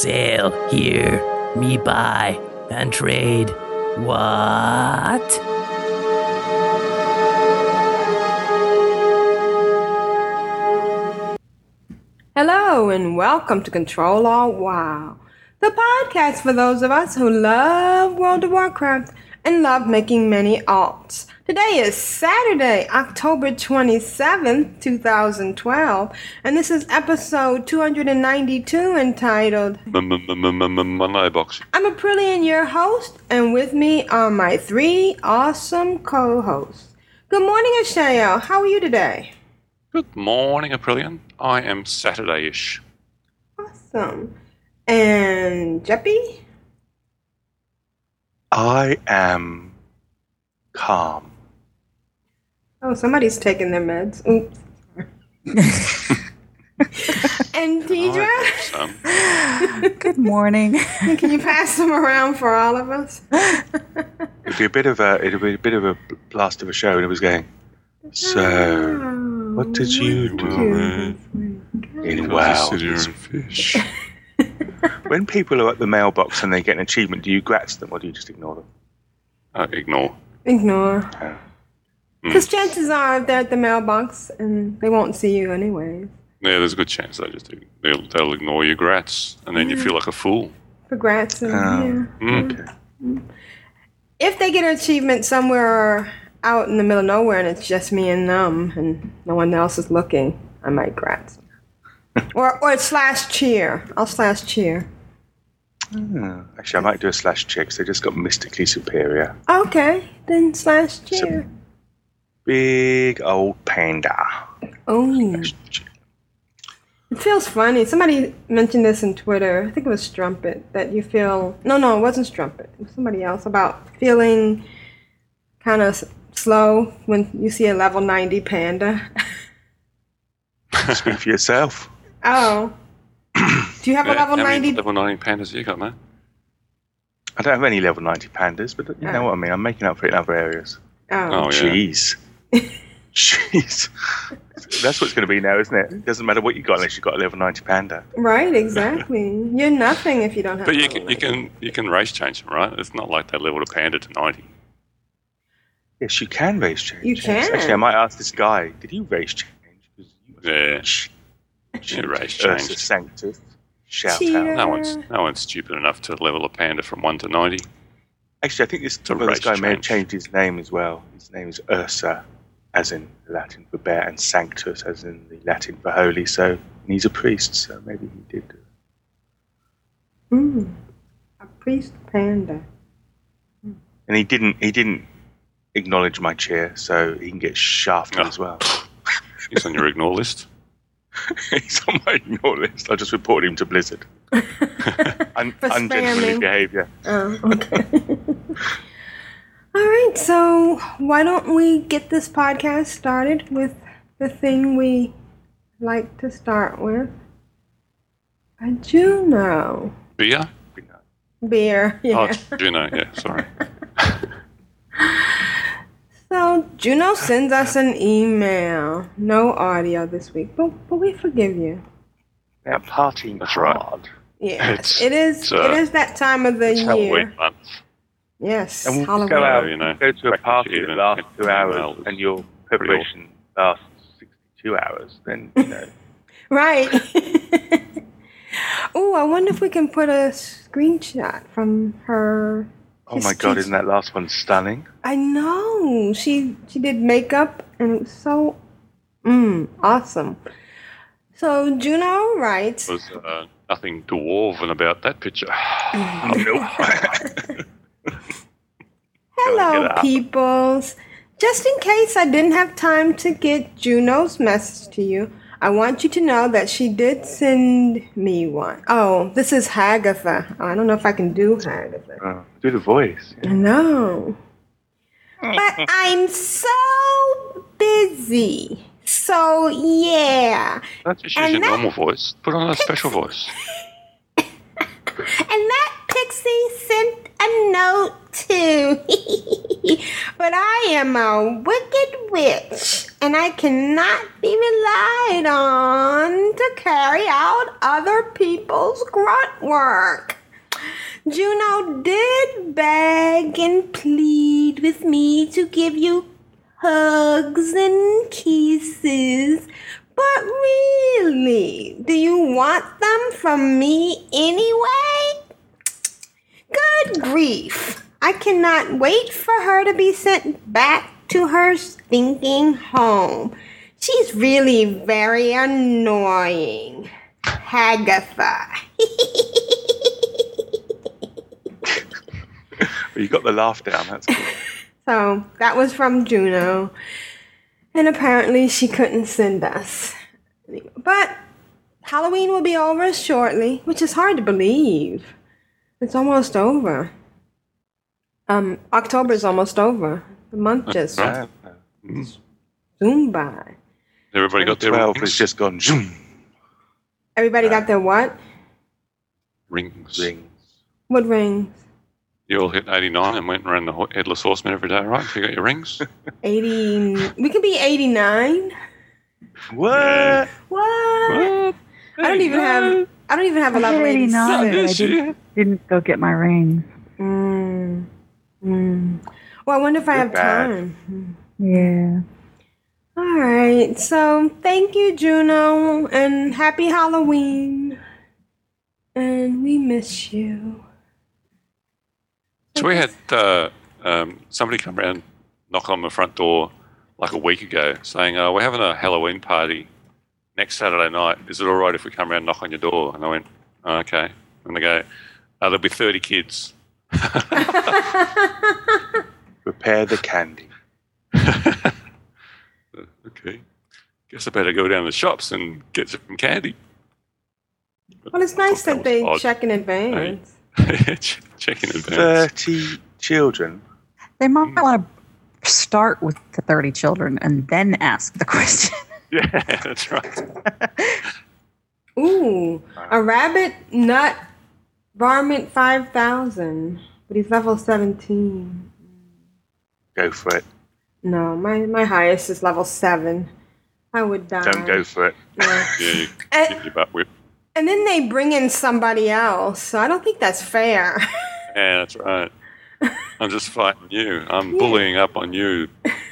Sail here, me buy and trade. What? Hello and welcome to Control Alt WoW, the podcast for those of us who love World of Warcraft and love making many alts. Today is Saturday, October 27th, 2012, and this is episode 292 entitled box. I'm Aprillian, your host, and with me are my three awesome co hosts. Good morning, Ashayo. How are you today? Good morning, Aprillian. I am Saturday-ish. Awesome. And Jeppy? I am calm. Oh, somebody's taking their meds. Oops. and Tedrah? I am some. Good morning. Can you pass them around for all of us? It'd be a bit of a it'd be a bit of a blast of a show, and it was going. So, oh, what did you do in WoW? fish. When people are at the mailbox and they get an achievement, do you grats them or do you just ignore them? Uh, ignore. Ignore. Oh. Because chances are they're at the mailbox and they won't see you anyway. Yeah, there's a good chance they just they'll they'll ignore your grats, and then you feel like a fool. Congrats. And, Oh. yeah. Mm. If they get an achievement somewhere out in the middle of nowhere and it's just me and them and no one else is looking, I might grats. or or slash cheer. I'll slash cheer. Oh, actually, I might do a slash check 'cause they just got mystically superior. Okay, then slash cheer. Big old panda. Oh. It feels funny. Somebody mentioned this in Twitter. I think it was Strumpet that you feel. No, no, it wasn't Strumpet. It was somebody else about feeling kind of slow when you see a level 90 panda. Speak for yourself. oh. Do you have a level how many 90? level 90 pandas you got, man? I don't have any level 90 pandas, but you know Oh. what I mean. I'm making up for it in other areas. Oh. Oh, yeah. Jeez. Jeez. That's what it's going to be now, isn't it? It doesn't matter what you got unless you've got a level 90 panda. Right, exactly. You're nothing if you don't have But you level can you can you can race change them, right? It's not like they leveled a panda to 90. Yes, you can race change. You can. Actually, I might ask this guy, did you race change? you must Yeah. race Yeah, race Ursa change. Sanctus. Shout Cheater. out. No one's no one's stupid enough to level a panda from one to 90. Actually, I think this, this race guy may have changed his name as well. His name is Ursa, as in Latin for bear, and Sanctus, as in the Latin for holy. So and he's a priest, so maybe he did. Hmm. A priest panda. And he didn't. He didn't acknowledge my cheer, so he can get shafted Oh. as well. He's on your ignore list. He's on my ignore list. I just reported him to Blizzard. Un- ungentlemanly behaviour. Oh, okay. All right, so why don't we get this podcast started with the thing we like to start with? A Juno. Beer? Beer, oh, yeah. Oh, Juno, yeah, sorry. So Juno sends us an email. No audio this week, but, but we forgive you. They're partying That's right. hard. Yes, It's- it is. it's, uh, it is that time of the It's year. Halloween month. Yes, And we'll Halloween. go out, you know, go to a party that evening, lasts two well, hours, and your pretty preparation lasts 62 hours, then, you know. Right. oh, I wonder if we can put a screenshot from her. Oh my god, isn't that last one stunning? I know. She she did makeup and it was so mm, awesome. So Juno writes. was uh, nothing dwarven about that picture. Hello, Get out. peoples. Just in case I didn't have time to get Juno's message to you, I want you to know that she did send me one. Oh, this is Hagatha. Oh, I don't know if I can do Hagatha. Oh, do the voice. No. But I'm so busy. So, yeah. Don't just use your that- normal voice. Put on a special voice. And that pixie sent a note too. but I am a wicked witch, and I cannot be relied on to carry out other people's grunt work. Juno did beg and plead with me to give you hugs and kisses. But really, do you want them from me anyway? Good grief. I cannot wait for her to be sent back to her stinking home. She's really very annoying. Hagatha. You got the laugh down. That's good. So that was from Juno. And apparently she couldn't send us. But Halloween will be over shortly, which is hard to believe. It's almost over. Um, October's almost over. The month just Right. zoomed by. Everybody got their Twelve has rings. just gone zoom. Everybody got their what? rings. Rings. What rings? You all hit 89 and went around the ho- headless horseman every day, right? If you got your rings. 80. We could be 89. What? What? I don't even have. I don't even have a I level hit 89, 86. but I didn't, didn't go get my rings. Mm. Mm. Well, I wonder if I You're have bad. time. Yeah. All right. So thank you, Juno, and happy Halloween. And we miss you. So we had uh, um, somebody come around, knock on the front door like a week ago, saying, uh, "We're having a Halloween party next Saturday night. Is it all right if we come around and knock on your door?" And I went, oh, "Okay." And they go, uh, "There'll be thirty kids." Prepare the candy. okay. Guess I better go down to the shops and get some candy. Well, it's nice That that they was odd. check in advance. Ch- Check in advance. Thirty children. They might want to start with the 30 children and then ask the question. Yeah, that's right. Ooh, a rabbit nut varmint 5000. But he's level 17. Go for it. No, my, my highest is level 7. I would die. Don't go for it. Yeah. Yeah, you And, your butt whipped. and then they bring in somebody else, so I don't think that's fair. Yeah, that's right. I'm just fighting you. I'm bullying up on you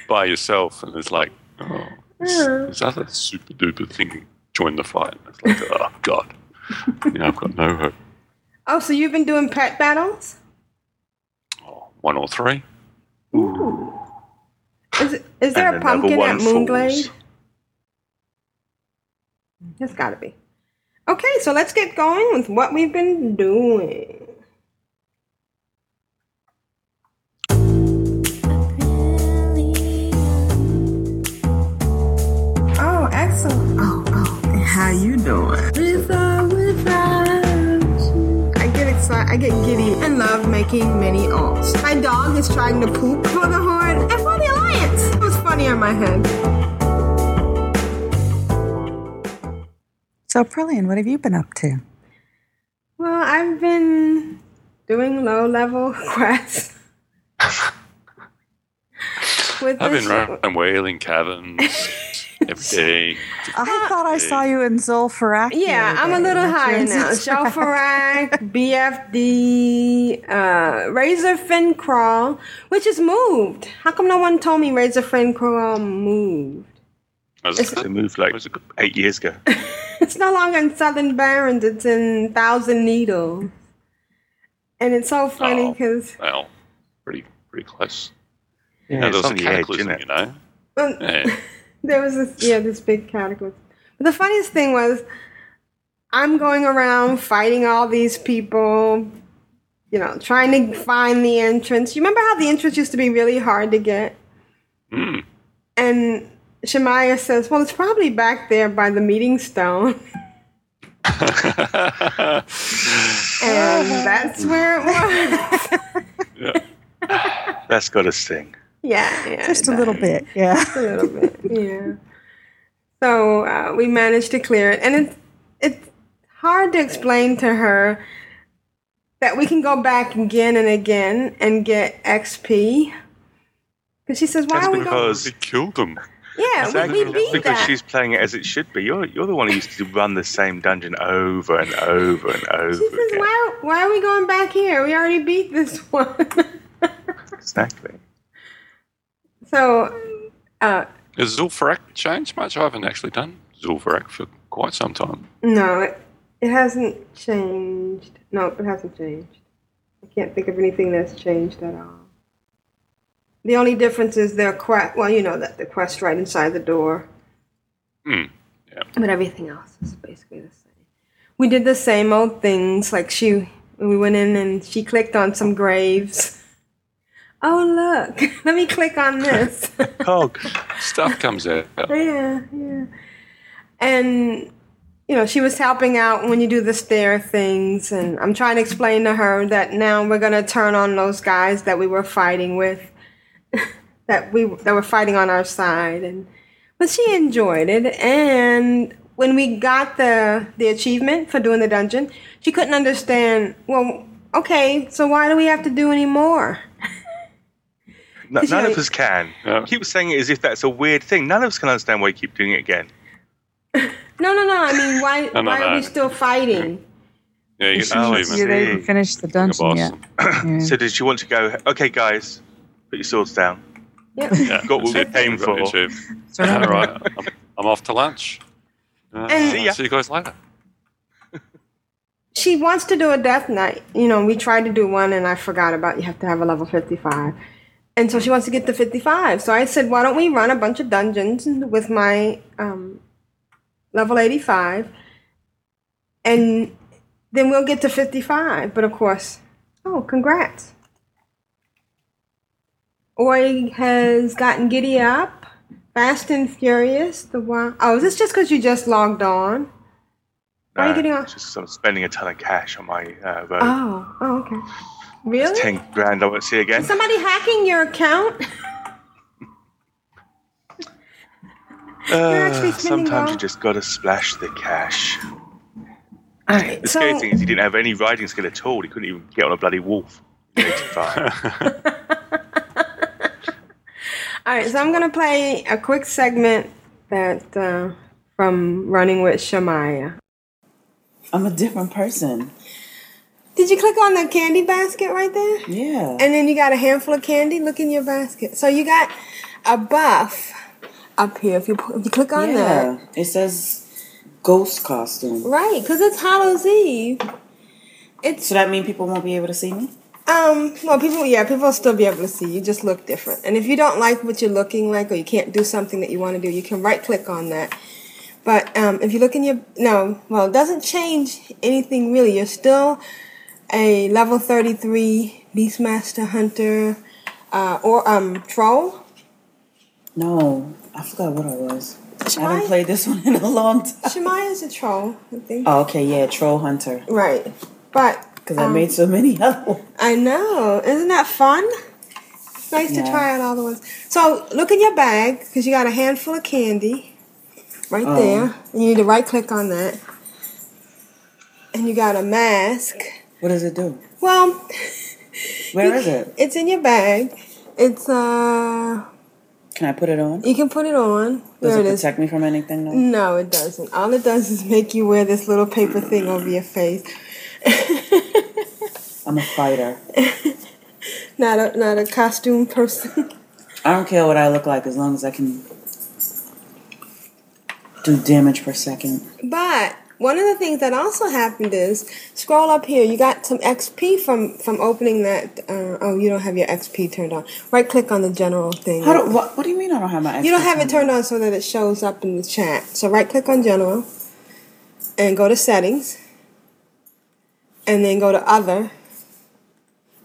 by yourself, and it's like, oh, Yeah. this other super duper thing joined the fight. It's like, oh god, yeah, I've got no hope. oh, so you've been doing pet battles? Oh, one or three. Ooh. Is, it- is there And a pumpkin at Moonglade? There's gotta be. Okay, so let's get going with what we've been doing. Oh. Oh, oh. How you doing? Without, without. I get excited. I get giddy and love making mini alts. My dog is trying to poop for the Horde and for the Alliance. It was funny on my head. So, Prillian, what have you been up to? Well, I've been doing low level quests. With I've been sh- running Wailing Caverns every day. I thought I saw you in Zul'Farrak. the Yeah, other I'm a little That's higher now. Zul'Farrak. BFD, uh, Razorfen Kraul, which is moved. How come no one told me Razorfen Kraul moved? I was- They moved like was a eight years ago. It's no longer in Southern Barrens, it's in Thousand Needles. And it's so funny Oh. because well, pretty pretty close. Yeah, Yeah, it's there was a on edge, cataclysm, isn't you know. Um, Yeah. there was this yeah this big cataclysm but the funniest thing was i'm going around fighting all these people you know trying to find the entrance you remember how the entrance used to be really hard to get Mm. and Shemaya says, "Well, it's probably back there by the meeting stone." and that's where it was. yeah. That's got to sting. Yeah, yeah. Just it a little bit, yeah. Just a little bit, yeah. So uh, we managed to clear it, and it's it's hard to explain to her that we can go back again and again and get XP. Because she says, "Why That's are we going?" because He killed them. Yeah, exactly we, we beat because that. she's playing it as it should be. You're you're the one who used to run the same dungeon over and over and over She says, again. "Why? Why are we going back here? We already beat this one." Exactly. So, uh, Has Zul'Farrak changed much? I haven't actually done Zul'Farrak for quite some time. no, it, it hasn't changed. No, it hasn't changed. I can't think of anything that's changed at all. The only difference is their quest. Well, you know that the quest right inside the door. Hmm. Yeah. But everything else is basically the same. We did the same old things. Like she, we went in and she clicked on some graves. Oh look! Let me click on this. oh, Stuff comes out. yeah, yeah. And you know, she was helping out when you do the stair things, and I'm trying to explain to her that now we're gonna turn on those guys that we were fighting with, that we that were fighting on our side, and but she enjoyed it. And when we got the the achievement for doing the dungeon, she couldn't understand. Well, okay, so why do we have to do any more? No, none know- of us can. Yeah. Keep saying it as if that's a weird thing. None of us can understand why you keep doing it again. No, no, no. I mean, why No, no, why are no. we still fighting? Yeah, you get Oh, achievement. see. You they haven't finished the dungeon yet. Yeah. So did you want to go? Okay, guys, put your swords down. Yeah. Yeah, Got what that's we it. came We've got the for. achievement. Sort. All right, I'm, I'm off to lunch. Uh, And- See ya. see you guys later. she wants to do a death knight. You know, we tried to do one and I forgot about you have to have a level 55. And so she wants to get to 55. So I said, why don't we run a bunch of dungeons with my um, level 85 and then we'll get to 55. But of course, oh, congrats. Oi has gotten giddy up, fast and furious. The one oh, is this just because you just logged on? Why are you getting off? Just sort of spending a ton of cash on my uh, road. Oh, oh, okay. It's Really? Ten grand I won't see again. Is somebody hacking your account? Uh, sometimes all- you just gotta splash the cash. All right. The So, scary thing is he didn't have any riding skill at all. He couldn't even get on a bloody wolf. He's 85. all right. So I'm gonna play a quick segment that uh, from Running with Shamaya. I'm a different person. Did you click on the candy basket right there? Yeah. And then you got a handful of candy. Look in your basket. So you got a buff up here. If you if you click on that, yeah. It says ghost costume. right? Because it's Hallows Eve. It's So that means people won't be able to see me? Um, well, people, yeah, people will still be able to see. You just look different. And if you don't like what you're looking like or you can't do something that you want to do, you can right click on that. But um, if you look in your, no, well, it doesn't change anything really. You're still a level 33 Beastmaster Hunter uh, or um, Troll. No. I forgot what I was. I haven't played this one in a long time. Shemai is a Troll, I think. Oh, okay, yeah, Troll Hunter. Right. But Because I um, made so many other ones. I know. Isn't that fun? It's nice to try out all the ones. So look in your bag because you got a handful of candy right Oh. there. And you need to right click on that. And you got a mask. What does it do? Well, Where is it? it's in your bag. It's uh, Can I put it on? you can put it on. Does there it it protect me from anything? though? No, it doesn't. All it does is make you wear this little paper thing over your face. I'm a fighter. not a not a costume person. I don't care what I look like as long as I can do damage per second. But one of the things that also happened is scroll up here. You got some XP from from opening that. Uh, oh, you don't have your XP turned on. Right click on the general thing. How do, what, what do you mean I don't have my you don't have it turned on so that it shows up in the chat. So right click on general, and go to settings, and then go to other,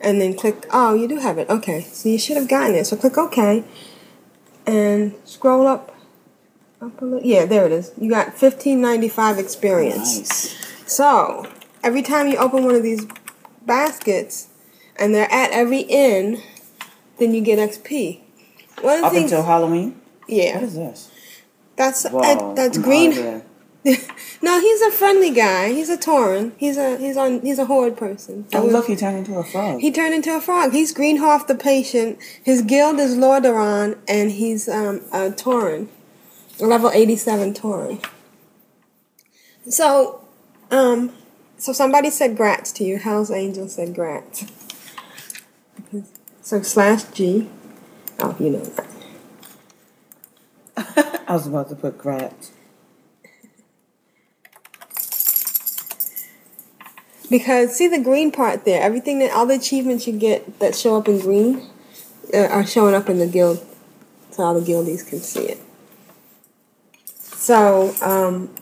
and then click. Oh, you do have it. Okay, so you should have gotten it. So click OK, and scroll up Up a little. Yeah, there it is. You got fifteen ninety five experience. Nice. So every time you open one of these baskets, and they're at every inn, then you get XP. One of the Up things, until Halloween. yeah, What is this? that's Wow. uh, that's green. no, he's a friendly guy. He's a Tauren. He's a he's on he's a horde person. Oh, look, he turned into a frog. He turned into a frog. He's Greenhoff the patient. His guild is Lordaeron, and he's um, a Tauren, level eighty-seven Tauren. So, um, so somebody said grats to you. Hell's Angel said grats. So slash G. Oh, you know that. I was about to put grabs. Because see the green part there. Everything that all the achievements you get that show up in green uh, are showing up in the guild, so all the guildies can see it. So, um,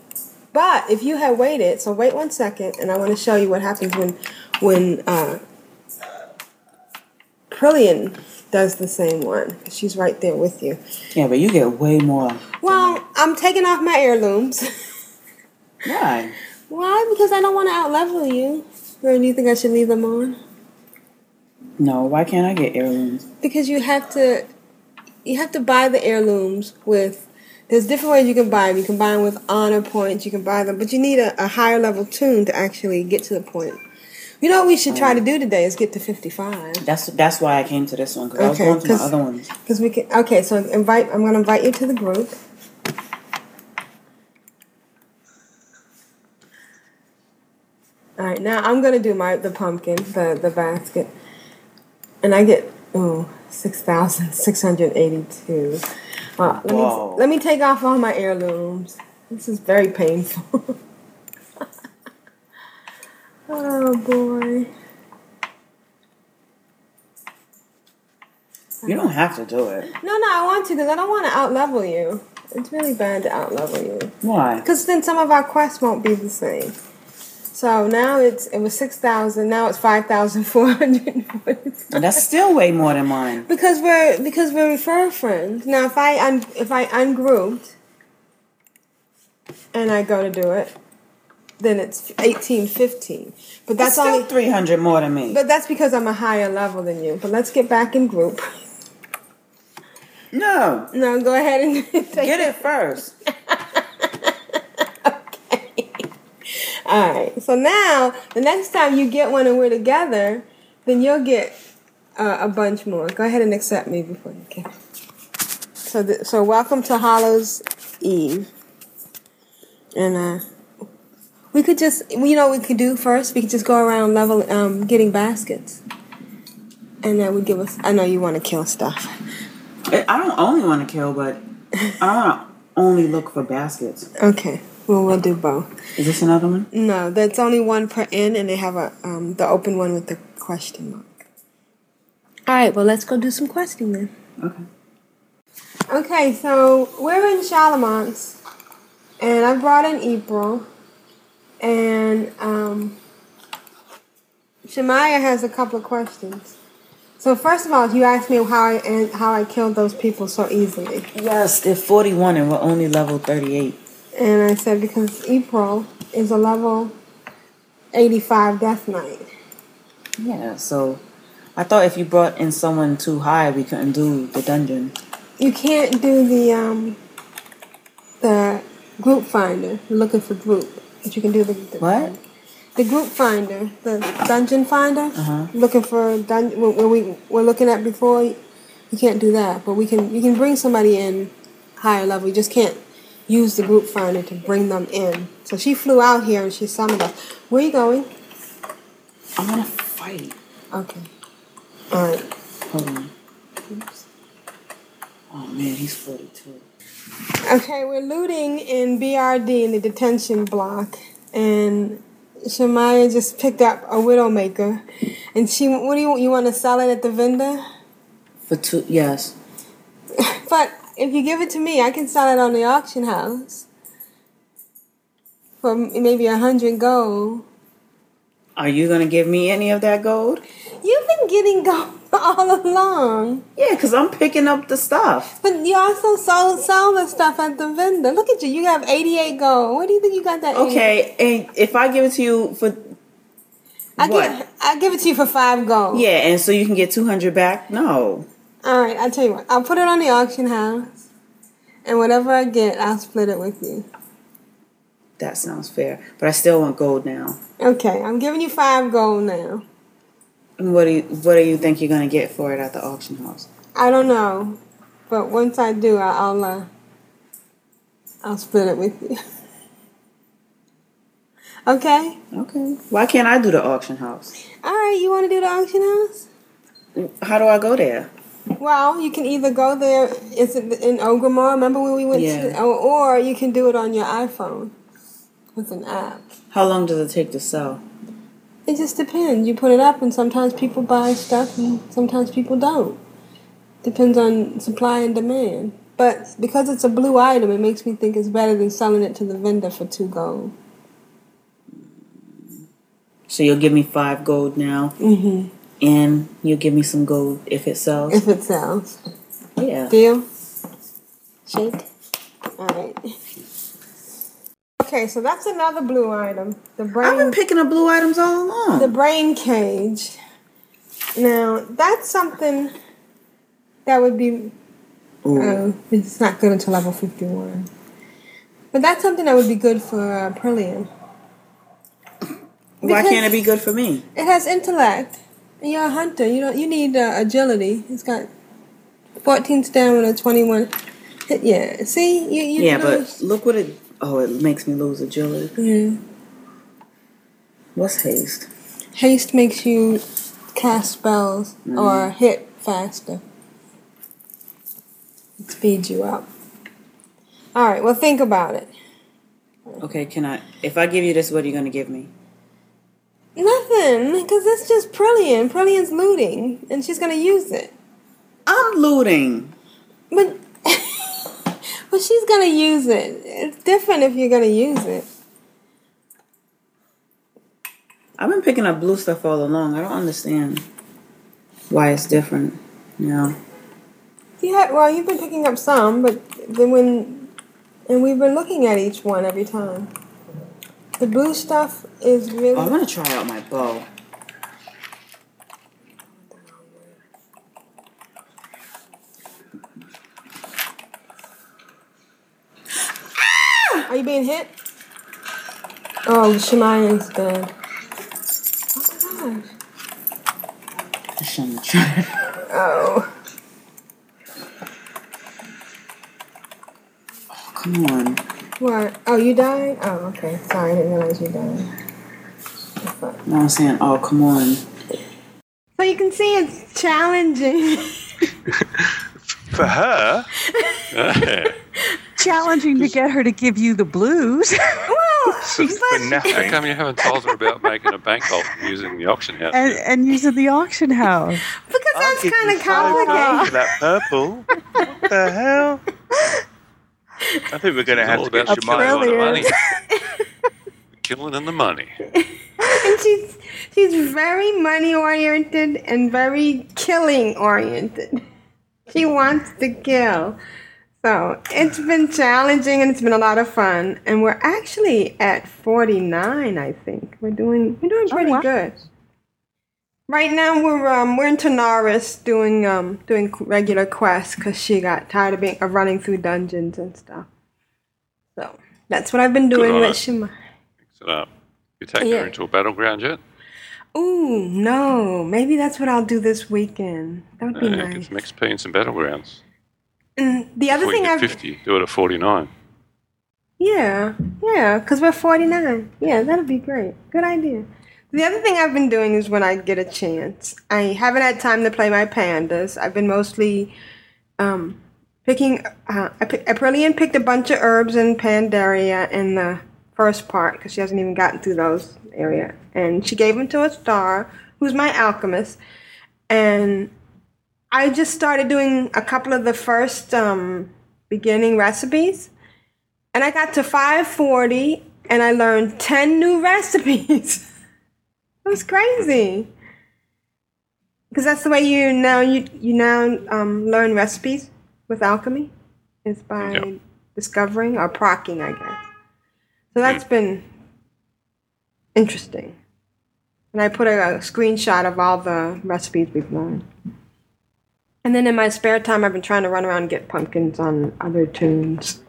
but if you had waited, so wait one second, and I want to show you what happens when when uh, Prillian does the same one. She's right there with you. Yeah, but you get way more. Well, I'm taking off my heirlooms. Why? Why? Because I don't want to outlevel you. Or do you think I should leave them on? No, why can't I get heirlooms? because you have to you have to buy the heirlooms with there's different ways you can buy them you can buy them with honor points. You can buy them but you need a, a higher level toon to actually get to the point. You know what we should try to do today is get to 55 That's that's why I came to this one because I was Okay, going to my other ones. because we can okay so invite i'm going to invite you to the group. All right now i'm going to do my the pumpkin the the basket. And i get ooh 6682 uh, let, Whoa. me, let me take off all my heirlooms this is very painful oh boy You don't have to do it. No, no, I want to because I don't want to outlevel you. It's really bad to outlevel you. Why? Because then some of our quests won't be the same. So now it's it was six thousand. Now it's five thousand four hundred. And that's still way more than mine. because we're because we're refer friends. Now if I un, if I ungrouped and I go to do it, then it's eighteen fifteen. But That's still only. three hundred more than me. But that's because I'm a higher level than you. But let's get back in group. No, No, go ahead and get it first. All right. So now, the next time you get one and we're together, then you'll get uh, a bunch more. Go ahead and accept me before you can. So, th- so welcome to Hollow's Eve. And uh, we could just, you know, what we could do first. We could just go around level, um, getting baskets, and that would give us. I know you want to kill stuff. I don't only want to kill, but I don't want to only look for baskets. Okay. Well, we'll do both. Is this another one? No, that's only one per in, and they have a um, the open one with the question mark. All right, well, let's go do some questing then. Okay. Okay, so we're in Scholomance, and I brought in April, and um, Shemaya has a couple of questions. So first of all, you asked me how I and how I killed those people so easily, Yes, they're forty-one, and we're only level thirty-eight. And I said because April is a level eighty-five Death Knight. Yeah, so I thought if you brought in someone too high, we couldn't do the dungeon. You can't do the um the group finder. Looking for group, but you can do the, the What? The group finder, the dungeon finder. Uh-huh. Looking for dungeon. what what we were looking at before. You can't do that, but we can. You can bring somebody in higher level. You just can't use the group finder to bring them in. So she flew out here and she summoned us. Where you going? I want to fight. Okay. All right. Hold on. Oops. Oh man, he's forty-two. Okay, we're looting in BRD in the detention block, and Shemaya just picked up a Widowmaker, and she. What do you want? you want to sell it at the vendor? For two, yes. But if you give it to me, I can sell it on the auction house for maybe a hundred gold. Are you gonna give me any of that gold? You've been getting gold all along. Yeah, because I'm picking up the stuff. But you also sell, sell the stuff at the vendor. Look at you. You have 88 gold. What do you think you got that? 88? Okay, and if I give it to you for I what? give, I give it to you for five gold. Yeah, and so you can get 200 back? No. All right, I'll tell you what. I'll put it on the auction house, and whatever I get, I'll split it with you. That sounds fair. But I still want gold now. Okay, I'm giving you five gold now. And what do you what do you think you're gonna get for it at the auction house? I don't know, but once I do, I'll uh, I'll split it with you. okay. Okay. Why can't I do the auction house? All right. You want to do the auction house? How do I go there? Well, you can either go there. Is it in Orgrimmar? Remember when we went Yeah. to? Or, or you can do it on your iPhone with an app. How long does it take to sell? It just depends. You put it up, and sometimes people buy stuff, and sometimes people don't. Depends on supply and demand. But because it's a blue item, it makes me think it's better than selling it to the vendor for two gold. So you'll give me five gold now, Mm-hmm. And you'll give me some gold if it sells. If it sells. Yeah. Deal? Shake? Alright. Okay, so that's another blue item. The brain I've been picking up blue items all along. the brain cage. Now, that's something that would be Oh, it's not good until level 51. But that's something that would be good for uh, Prillian. Why can't it be good for me? It has intellect. A hunter. You don't. You need uh, agility. It's got 14 stamina, 21. hit- Yeah. See, you. you yeah, know- but look what it. Oh, it makes me lose agility. Yeah. What's haste? Haste makes you cast spells Mm. or hit faster. It speeds you up. All right. Well, think about it. Okay, can I? If I give you this, what are you gonna give me? Nothing, because it's just Prillian. Prillian's looting, and she's gonna use it. I'm looting. But, but she's gonna use it. It's different if you're gonna use it. I've been picking up blue stuff all along. I don't understand why it's different now. Yeah, well, you've been picking up some, but then when, and we've been looking at each one every time. The blue stuff is really. Oh, I want to try out my bow. Are you being hit? Oh, Shemayan's dead. Oh my gosh. I shouldn't try. Oh. Come on. What? Oh, you died? Oh, okay. Sorry, I didn't realize you died. No, I'm saying, oh, come on. So you can see it's challenging. For her, Challenging to get her to give you the blues. well, for How nothing. come you haven't told her about making a bank vault using the auction house? and, and using the auction house. because that's kind of five gold complicated. that purple. What the hell? I think we're going to have to get about Shemaya killing on the it. money. killing in the money. and she's she's very money oriented and very killing oriented. She wants to kill. So it's been challenging and it's been a lot of fun. And we're actually at forty nine, I think. We're doing we're doing oh, pretty wow. good. Right now we're um we're in Tanaris doing um doing regular quests because she got tired of being of running through dungeons and stuff. So that's what I've been doing with Shima. Mix it up. You taking Yeah. her into a battleground yet? Ooh, no. Maybe that's what I'll do this weekend. That would be Uh, Get nice. some XP and some battlegrounds. And the other thing I've 50, do it at 49. yeah, yeah, because we're forty nine. Yeah, that'd be great. Good idea. The other thing I've been doing is when I get a chance. I haven't had time to play my pandas. I've been mostly um, picking. Uh, I pick, Aprillian picked a bunch of herbs in Pandaria in the first part because she hasn't even gotten through those area, and she gave them to a star who's my alchemist, and I just started doing a couple of the first um, beginning recipes, and I got to 540, and I learned 10 new recipes. It was crazy. because that's the way you now you you now um, learn recipes with alchemy is by Yep. discovering or procking, I guess. So that's been interesting. And I put a, a screenshot of all the recipes we've learned. And then in my spare time, I've been trying to run around and get pumpkins on other toons.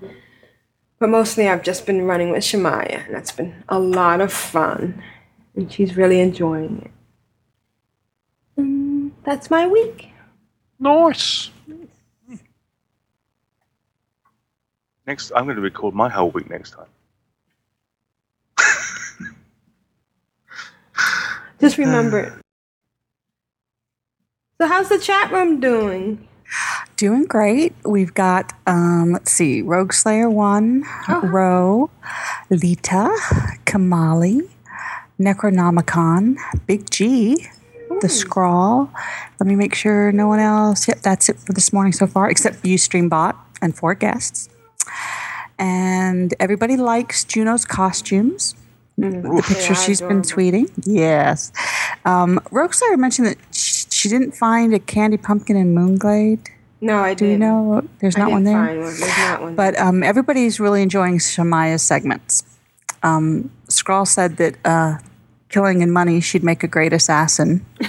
But mostly, I've just been running with Shemaya, and that's been a lot of fun. And she's really enjoying it. And that's my week. Nice. Next, I'm going to record my whole week next time. Just remember it. So, how's the chat room doing? Doing great. We've got, um, let's see, Rogue Slayer 1, Ro, Lita, Kamali, Necronomicon, Big G, The Scrawl. Let me make sure no one else. Yep, that's it for this morning so far, except Ustreambot and four guests. And everybody likes Juno's costumes. The picture she's been tweeting. Yes. Um, mentioned that sh- she didn't find a candy pumpkin in Moonglade. No, I Do you didn't. know? There's not one there. one. There's not one. But um, everybody's really enjoying Shemaya's segments. Um, Scrawl said that uh, killing and money, she'd make a great assassin.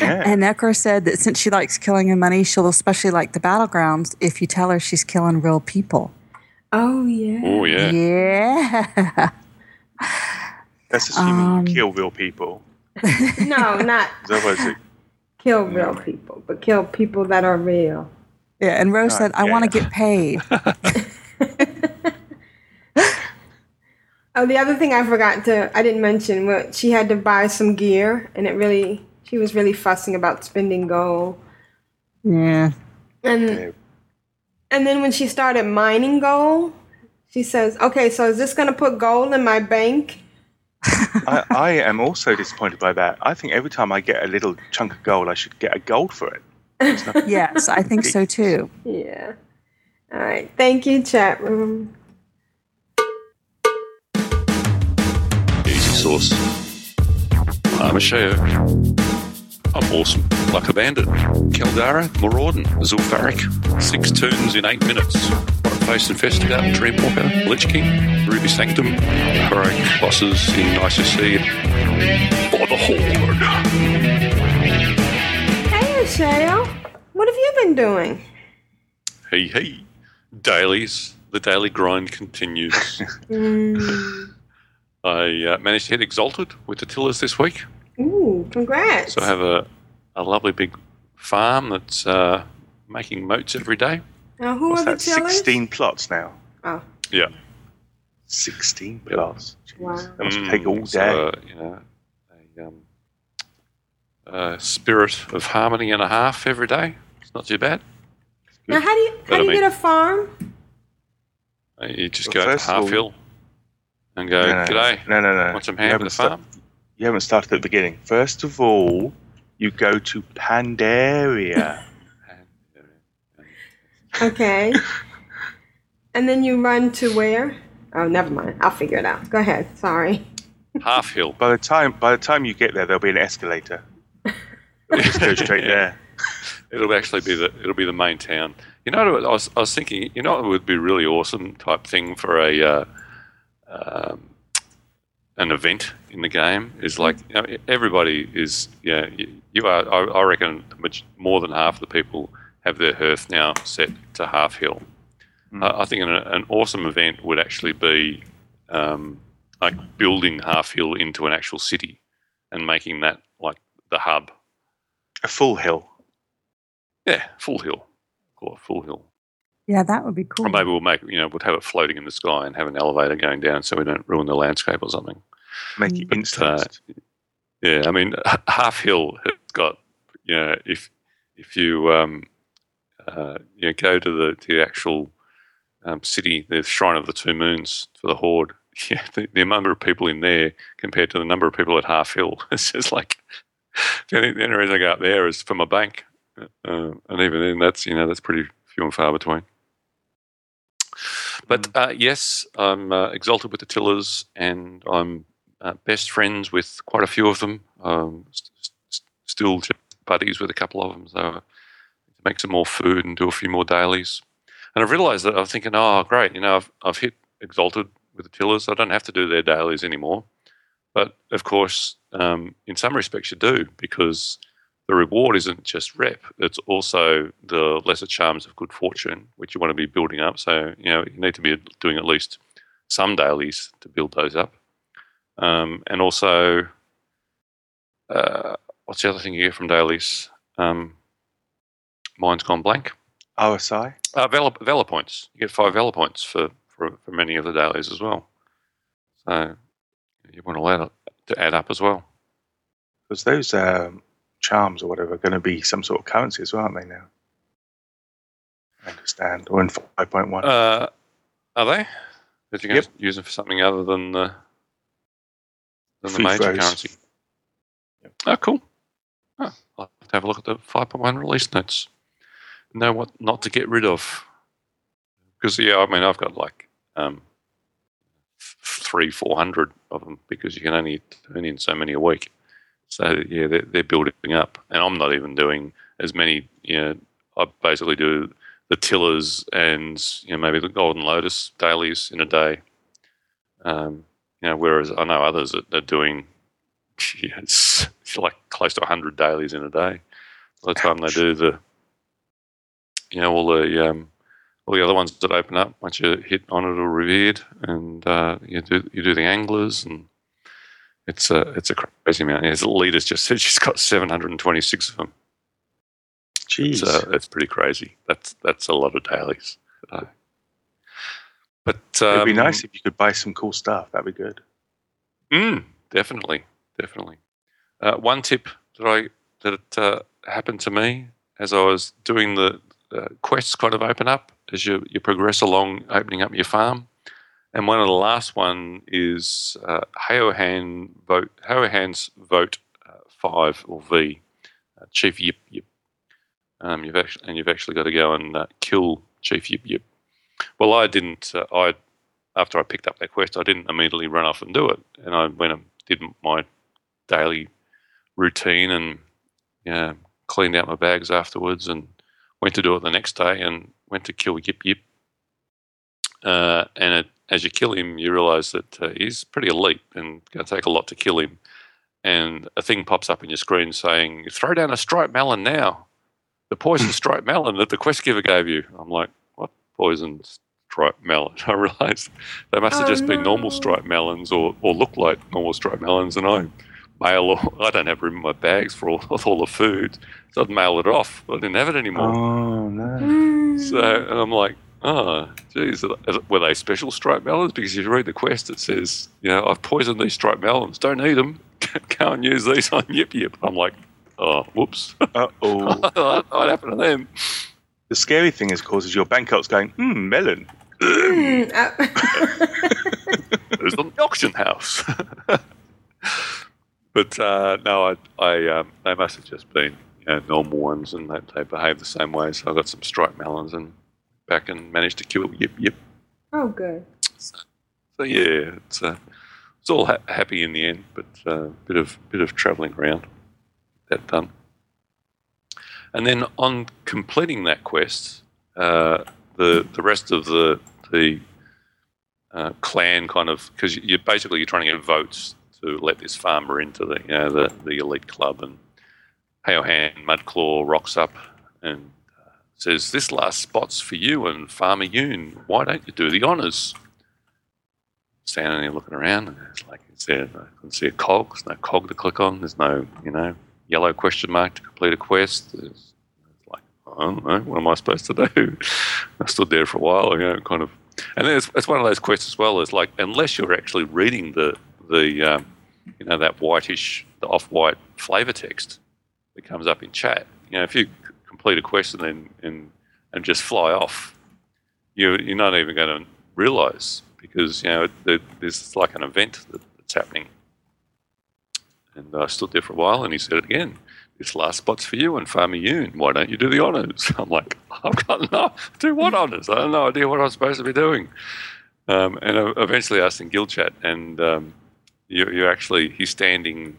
Yeah. And Necro said that since she likes killing and money, she'll especially like the battlegrounds if you tell her she's killing real people. oh, yeah. Oh yeah. Yeah. That's assuming Um, you kill real people. No, not kill real people, but kill people that are real. Yeah. And Rose said, I want to get paid. Oh, the other thing I forgot to, I didn't mention, was she had to buy some gear, and it really, she was really fussing about spending gold. Yeah. And Yeah. and then when she started mining gold, she says, "Okay, so is this gonna put gold in my bank?" I, I am also disappointed by that. I think every time I get a little chunk of gold, I should get a gold for it. Yes, I think so too. Yeah. All right. Thank you, chat room. Sauce. I'm a Sheo. I'm awesome. Like a bandit. Keldara, Maraudon, Zul'Farrak. Six tunes in eight minutes. What a Face Investigator, Dreamwalker, Lich King, Ruby Sanctum, Heroic Bosses in ICC. For the Horde. Hey, Michelle. What have you been doing? Hey, hey. Dailies. The daily grind continues. Mm. I uh, managed to hit Exalted with the tillers this week. Ooh, congrats. So I have a, a lovely big farm that's uh, making motes every day. now, who What's are the tillers? 16 plots now. Oh, Yeah. 16 plots. Jeez, Wow. That must Mm, take all day. So, uh, you know, a um, uh, spirit of harmony and a half every day. It's not too bad. now how do you how I do you mean- get a farm? Uh, You just Well, go to first of all- Half Hill and go, no, no, G'day, no, no, no. want some You ham for haven't the sta- farm? You haven't started at the beginning. First of all, you go to Pandaria. Okay. and then you run to where? Oh, never mind. I'll figure it out. Go ahead. Sorry. Half Hill. by the time by the time you get there, there'll be an escalator. Just go straight there. It'll actually be the it'll be the main town. You know, what I was I was thinking. You know, it would be really awesome type thing for a uh, um, an event in the game is like you know, everybody is yeah you, you are I, I reckon much more than half the people have their hearth now set to half hill. I I think an, an awesome event would actually be um, like building half hill into an actual city and making that like the hub. A full hill. Yeah, full hill. Call it full hill. Yeah, that would be cool. Or maybe we'll make you know we'll have it floating in the sky and have an elevator going down so we don't ruin the landscape or something. Make it But, instant. uh, yeah, I mean H- Half Hill has got you know if if you um uh, you know go to the to the actual um, city, the Shrine of the Two Moons for the Horde. Yeah, the, the number of people in there compared to the number of people at Half Hill, it's just like the only, the only reason I go up there is for my bank, uh, and even then, that's you know that's pretty few and far between. But uh, yes, I'm uh, exalted with the Tillers, and I'm uh, best friends with quite a few of them. Um, st- st- still buddies with a couple of them. So make some more food and do a few more dailies. And I've realised that I'm thinking, oh, great, you know, I've, I've hit Exalted with the tillers. I don't have to do their dailies anymore. But of course, um, in some respects, you do because the reward isn't just rep; it's also the lesser charms of good fortune, which you want to be building up. So you know you need to be doing at least some dailies to build those up, um, and also uh, what's the other thing you get from dailies? Um, mine's gone blank. OSI? Uh, Valor, Valor points. You get five Valor points for, for, for many of the dailies as well. So you want to allow it to add up as well. Because those um, charms or whatever are going to be some sort of currency as well, aren't they now? I understand. Or in 5.1. Uh, are they? That you're going Yep. to use them for something other than the, than the Food major throws. currency? Oh, cool. Oh, I'll have to have a look at the 5.1 release notes. Know what not to get rid of. Because, yeah, I mean, I've got like um, three, 400 of them because you can only turn in so many a week. So, yeah, they're, they're building up. And I'm not even doing as many, you know, I basically do the tillers and, you know, maybe the Golden Lotus dailies in a day. Um, you know, whereas I know others that are doing it's, like close to 100 dailies in a day. By the time they do the, you know, all the um, all the other ones that open up once you hit on it or revered, and uh, you do you do the anglers, and it's a it's a crazy amount. The leader's just said she's got 726 of them. Jeez. So it's pretty crazy. That's that's a lot of dailies. Uh, But It'd be um, nice if you could buy some cool stuff. That'd be good. Mm, definitely, definitely. Uh, one tip that I that uh, happened to me as I was doing the uh, quests, kind of open up as you you progress along, opening up your farm. And one of the last one is uh, Haohan vote Haohan's vote uh, five or V, uh, Chief Yip Yip. Um, you've actually and you've actually got to go and uh, kill Chief Yip Yip. Well, I didn't. Uh, I after I picked up that quest, I didn't immediately run off and do it, and I went and did my daily routine and cleaned out my bags afterwards, and went to do it the next day, and went to kill Yip Yip. Uh, and it, as you kill him, you realise that uh, he's pretty elite and going to take a lot to kill him. And a thing pops up in your screen saying, "Throw down a striped melon now." The poison striped melon that the quest giver gave you. I'm like, what poison striped melon? I realised they must have Oh, just been normal no. striped melons or, or look like normal striped melons, and I mail all, I don't have room in my bags for all, all the food, so I'd mail it off. I didn't have it anymore. Oh, no. So and I'm like, oh, geez, were they special striped melons? Because if you read the quest, it says, you know, I've poisoned these striped melons. Don't eat them. Go and use these on Yip Yip. I'm like, oh, whoops. Uh oh. what what happened to them? the scary thing is, of course, is your bank account's going, hmm, melon. Mm, uh, There's the auction house. but uh, no, I, I um, they must have just been you know, normal ones, and they, they behave the same way. So I got some striped melons and back and managed to kill Yip Yip. oh, good. So yeah, it's uh, it's all ha- happy in the end, but a uh, bit of bit of travelling around. That done, and then on completing that quest, uh, the the rest of the the uh, clan kind of because you're basically you're trying to get votes to let this farmer into the you know the the elite club, and Haohan Mudclaw rocks up and says, "This last spot's for you and Farmer Yoon. Why don't you do the honours? standing there looking around, it's like, is there, I can see a cog. There's no cog to click on. There's no, you know, yellow question mark to complete a quest. There's, it's like, I don't know, what am I supposed to do? I stood there for a while, you know, kind of. And it's, it's one of those quests as well. It's like, unless you're actually reading the, the um, you know, that whitish, the off-white flavor text that comes up in chat, you know, if you complete a quest and and, and just fly off, you, you're not even going to realize because you know there- there's like an event that, that's happening. And I stood there for a while, and he said it again. This last spot's for you and Farmer Yoon. Why don't you do the honours? I'm like, I've got no do what honours? I have no idea what I'm supposed to be doing. Um, and I eventually asked in guild chat, and um, you, you actually he's standing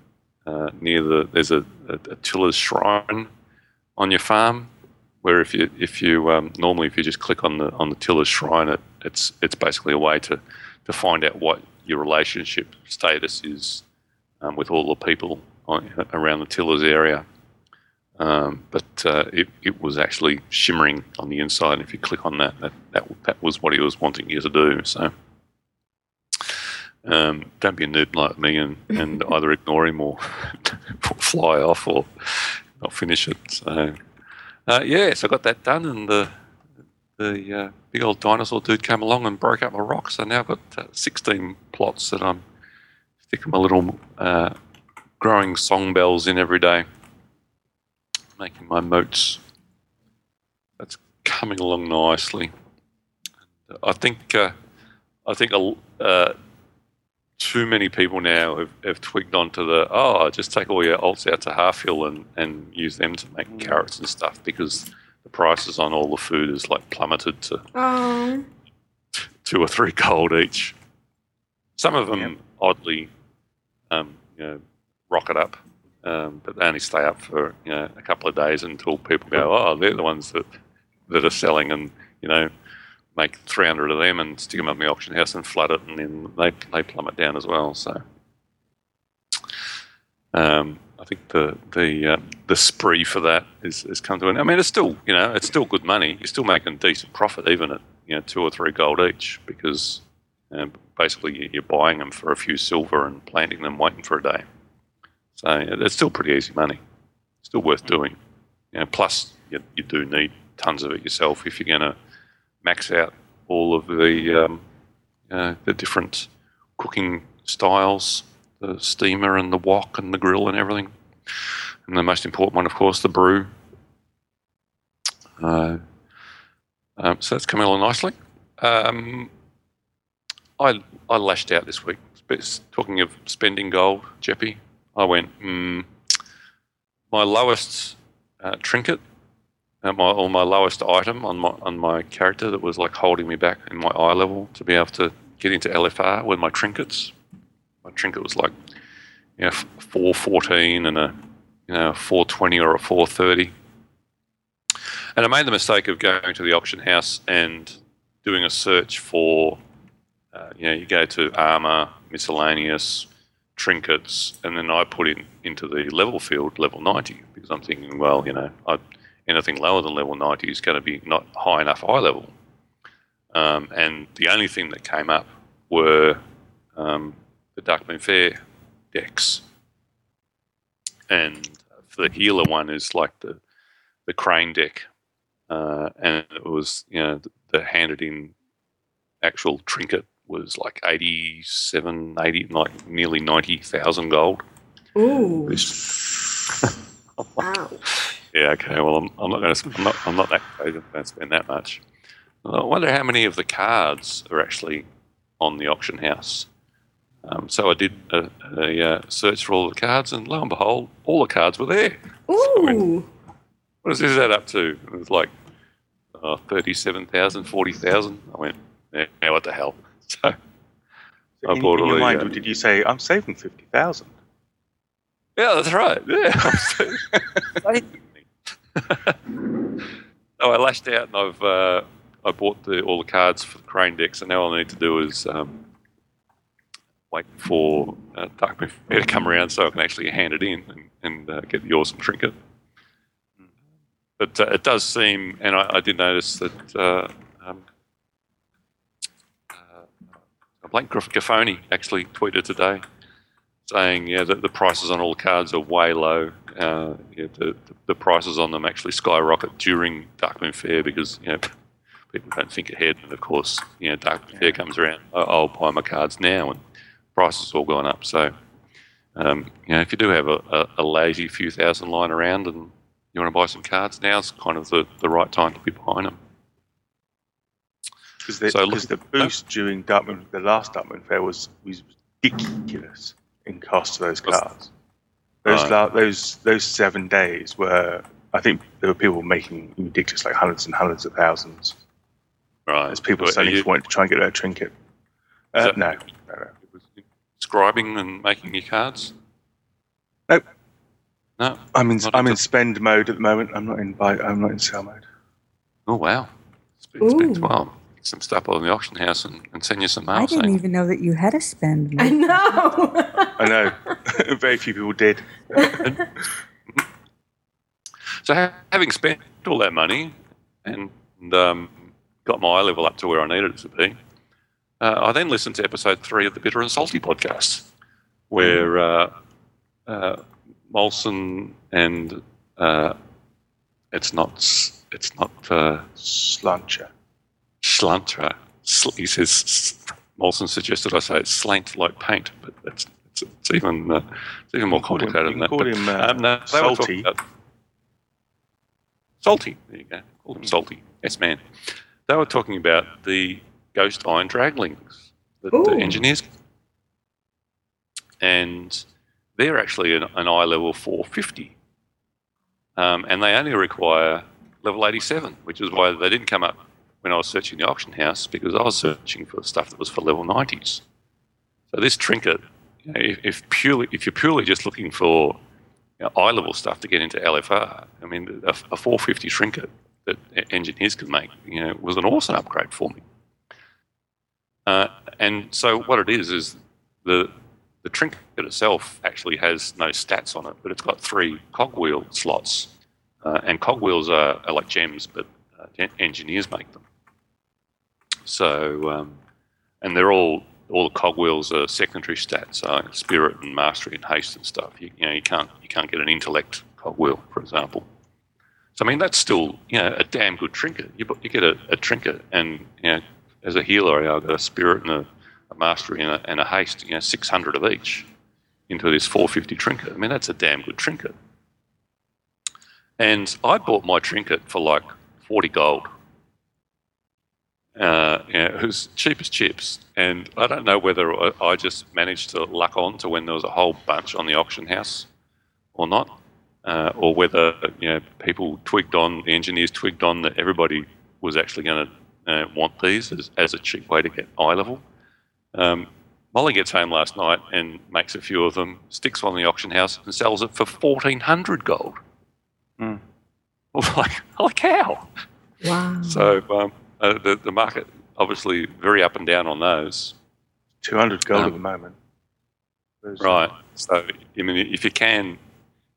uh, near the there's a, a, a shrine on your farm, where if you if you um, normally if you just click on the on the tiller's shrine, it, it's it's basically a way to to find out what your relationship status is um, with all the people on, around the tiller's area. Um, but uh, it, it was actually shimmering on the inside. And if you click on that, that, that, that was what he was wanting you to do. So um, don't be a noob like me and, and either ignore him or fly off or not finish it. So, uh, yeah, so I got that done, and the the uh, big old dinosaur dude came along and broke up my rock. So now I've got uh, 16 plots that I'm sticking my little uh, growing song bells in every day, making my motes. That's coming along nicely. I think uh, I think uh, too many people now have, have twigged onto the oh, just take all your alts out to Halfhill and, and use them to make carrots and stuff because the prices on all the food is like plummeted to Oh. two or three gold each. Some of them oddly, um, you know, rocket up, um, but they only stay up for you know a couple of days until people go, oh, they're the ones that that are selling, and you know, make three hundred of them and stick them up in the auction house and flood it, and then they they plummet down as well. So. Um, I think the the uh, the spree for that is, is come to an. End. I mean, it's still you know it's still good money. You're still making decent profit even at you know two or three gold each because uh, basically you- you're buying them for a few silver and planting them, waiting for a day. So it's still pretty easy money. It's Still worth doing. Plus you, you do need tons of it yourself if you're going to max out all of the um, uh, the different cooking styles, the steamer and the wok and the grill and everything. And the most important one, of course, the brew. Uh, um, so that's coming along nicely. Um, I I lashed out this week. Talking of spending gold, Jeppy, I went. Mm, my lowest uh, trinket, uh, my, or my lowest item on my on my character that was like holding me back in my eye level to be able to get into LFR were my trinkets. My trinket was like, you know, four fourteen and a you know four twenty or a four thirty. And I made the mistake of going to the auction house and doing a search for, uh, you know, you go to armor, miscellaneous, trinkets, and then I put in into the level field level 90 because I'm thinking, well, you know, I, anything lower than level 90 is going to be not high enough eye level. Um, and the only thing that came up were um, the Darkmoon Faire decks. And for the healer one is like the, the crane deck. Uh, and it was, you know, the, the handed in actual trinket was like 87, 80, like nearly 90,000 gold. Ooh. wow. Yeah, okay. Well, I'm, I'm not going to. I'm not. I'm not that crazy. I'm going to spend that much. I wonder how many of the cards are actually on the auction house. Um, so I did a, a uh, search for all the cards, and lo and behold, all the cards were there. Ooh. What is this add up to? It was like uh, 37,000, 40,000. I went, yeah, yeah, what the hell? So I in, bought in all your the, mind, uh, did you say I'm saving fifty thousand? Yeah, that's right. Yeah. so I lashed out and I've uh, I bought the, all the cards for the crane deck, so now all I need to do is um, wait for uh, Fair to come around so I can actually hand it in and, and uh, get the awesome trinket. But uh, it does seem, and I, I did notice that uh, um, uh, Gaffoni actually tweeted today saying yeah that the prices on all the cards are way low. Uh, yeah, the, the prices on them actually skyrocket during Darkmoon Faire because you know people don't think ahead, and of course you know Darkmoon Faire comes around. "Oh, I'll buy my cards now, and prices all gone up. So um, you know if you do have a, a, a lazy few thousand lying around and you want to buy some cards, now's kind of the, the right time to be buying them. Because the, So the boost during Darkmoon, the last Darkmoon Faire was was ridiculous in cost of those cards. Those Right. la- those those seven days were, I think there were people making ridiculous, like hundreds and hundreds of thousands. Right. As people But suddenly you- wanted to try and get their trinket. Uh, that- no, no, no. Scribing and making your cards. Nope. No. I'm in. I'm in into- spend mode at the moment. I'm not in buy. I'm not in sell mode. Oh wow. Spend, spend, Ooh. well, get some stuff on the auction house and, and send you some mail. I didn't saying, even know that you had a spend. I know. I know. Very few people did. So ha- having spent all that money and um, got my eye level up to where I needed it to be, uh, I then listened to episode three of the Bitter and Salty podcast, where uh, uh, Molson and uh, it's not it's not uh, Sluncher. Schlantra. Sl- he says s- Molson suggested I say it's slant like paint, but it's it's, it's even uh, it's even more complicated than that. call But, him, uh, um, no, they were talking Salty. Salty. There you go. Call him salty. Yes, man. They were talking about the ghost iron dragonlings that the engineers, and they're actually an, an eye level 450, um, and they only require level 87, which is why they didn't come up when I was searching the auction house because I was searching for stuff that was for level 90s. So this trinket, you know, if, if purely if you're purely just looking for you know, eye level stuff to get into LFR, I mean, a, a 450 trinket that engineers could make, you know, was an awesome upgrade for me. Uh, and so what it is is the the trinket itself actually has no stats on it, but it's got three cogwheel slots, uh, and cogwheels are, are like gems, but uh, engineers make them. So, um, and they're all all the cogwheels are secondary stats, uh, spirit and mastery and haste and stuff. You, you know, you can't you can't get an intellect cogwheel, for example. So I mean, that's still you know a damn good trinket. You you get a, a trinket, and you know, as a healer, I've got a spirit and a, a mastery and a, and a haste. You know, six hundred of each into this four fifty trinket. I mean, that's a damn good trinket. And I bought my trinket for like forty gold. Uh, you know, it was cheap as chips, and I don't know whether I, I just managed to luck on to when there was a whole bunch on the auction house or not, uh, or whether you know people twigged on the engineers twigged on that everybody was actually going to uh, want these as, as a cheap way to get eye level. Um, Molly gets home last night and makes a few of them, sticks one in the auction house, and sells it for fourteen hundred gold. Hmm. like, holy cow! Wow. So um, uh, the the market obviously very up and down on those. Two hundred gold Um, at the moment. There's- Right. So, I mean, if you can,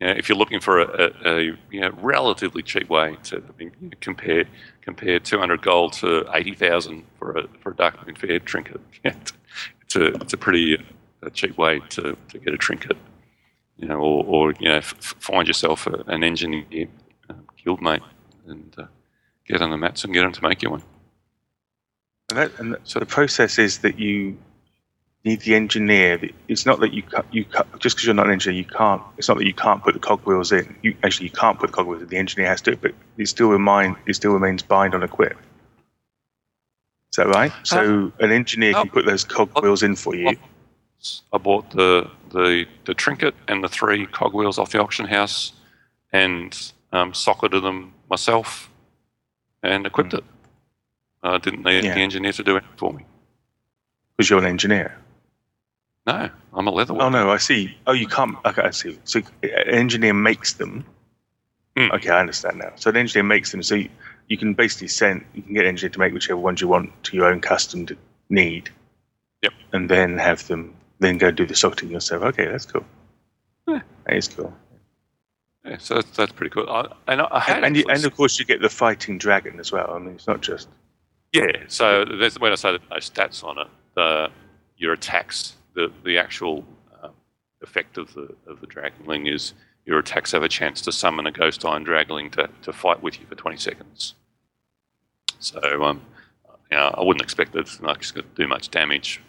you know, if you're looking for a, a, a you know, relatively cheap way to I mean, compare compare 200 gold to 80,000 for a for a Darkmoon Faire trinket, it's a it's a pretty uh, cheap way to, to get a trinket. You know, or, or you know, f- f- find yourself a, an engineer uh, guild mate and uh, get on the mats and get them to make you one. And, that, and that, so the process is that you need the engineer. It's not that you you just because you're not an engineer, you can't. It's not that you can't put the cogwheels in. You actually you can't put the cogwheels in. The engineer has to, but it still remain it still remains bind on equip. Is that right? So an engineer can oh. put those cogwheels in for you. I bought the, the, the trinket and the three cogwheels off the auction house and um, socketed them myself and equipped it. I didn't need Yeah. the engineer to do it for me. Because you're an engineer. No, I'm a leather Oh no, I see. Oh, you can't. Okay, I see. So an engineer makes them. Hmm. Okay, I understand now. So the engineer makes them. So you, you can basically send. You can get an engineer to make whichever ones you want to your own custom need. Yep. And then have them. Then go do the socketing yourself. Okay, that's cool. Yeah. That is cool. Yeah, so that's, that's pretty cool. I, and I, I had And, and, you, and of course you get the fighting dragon as well. I mean, it's not just. Yeah, so there's, when I say that no stats on it, the, your attacks, the, the actual um, effect of the of the Dragonling is your attacks have a chance to summon a Ghost Iron Dragonling to, to fight with you for 20 seconds. So um, you know, I wouldn't expect that it's not going to do much damage,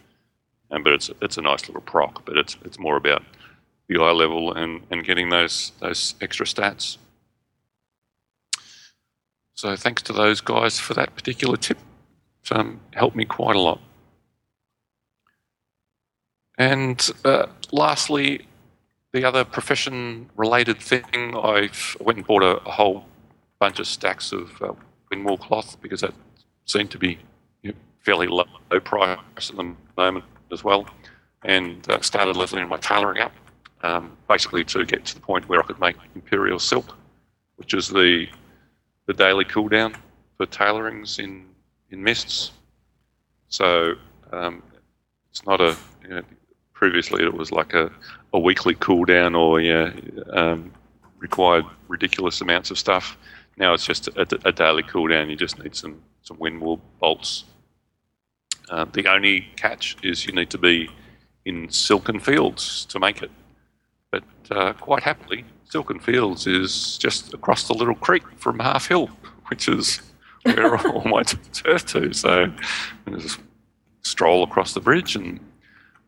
um, but it's it's a nice little proc. But it's it's more about the eye level and, and getting those those extra stats. So thanks to those guys for that particular tip. Um, helped me quite a lot. And uh, lastly, the other profession-related thing, I've went and bought a, a whole bunch of stacks of uh, windwool cloth because that seemed to be you know, fairly low, low price at the moment as well, and uh, started leveling my tailoring up. um, basically to get to the point where I could make imperial silk, which is the the daily cooldown for tailorings in in mists. So um, it's not a you know, previously it was like a, a weekly cooldown or yeah um, required ridiculous amounts of stuff. Now it's just a, a daily cooldown. You just need some some windwool bolts. Uh, the only catch is you need to be in Silken Fields to make it. But uh, quite happily, Silken Fields is just across the little creek from Half Hill, which is where all my turf to. So I just stroll across the bridge and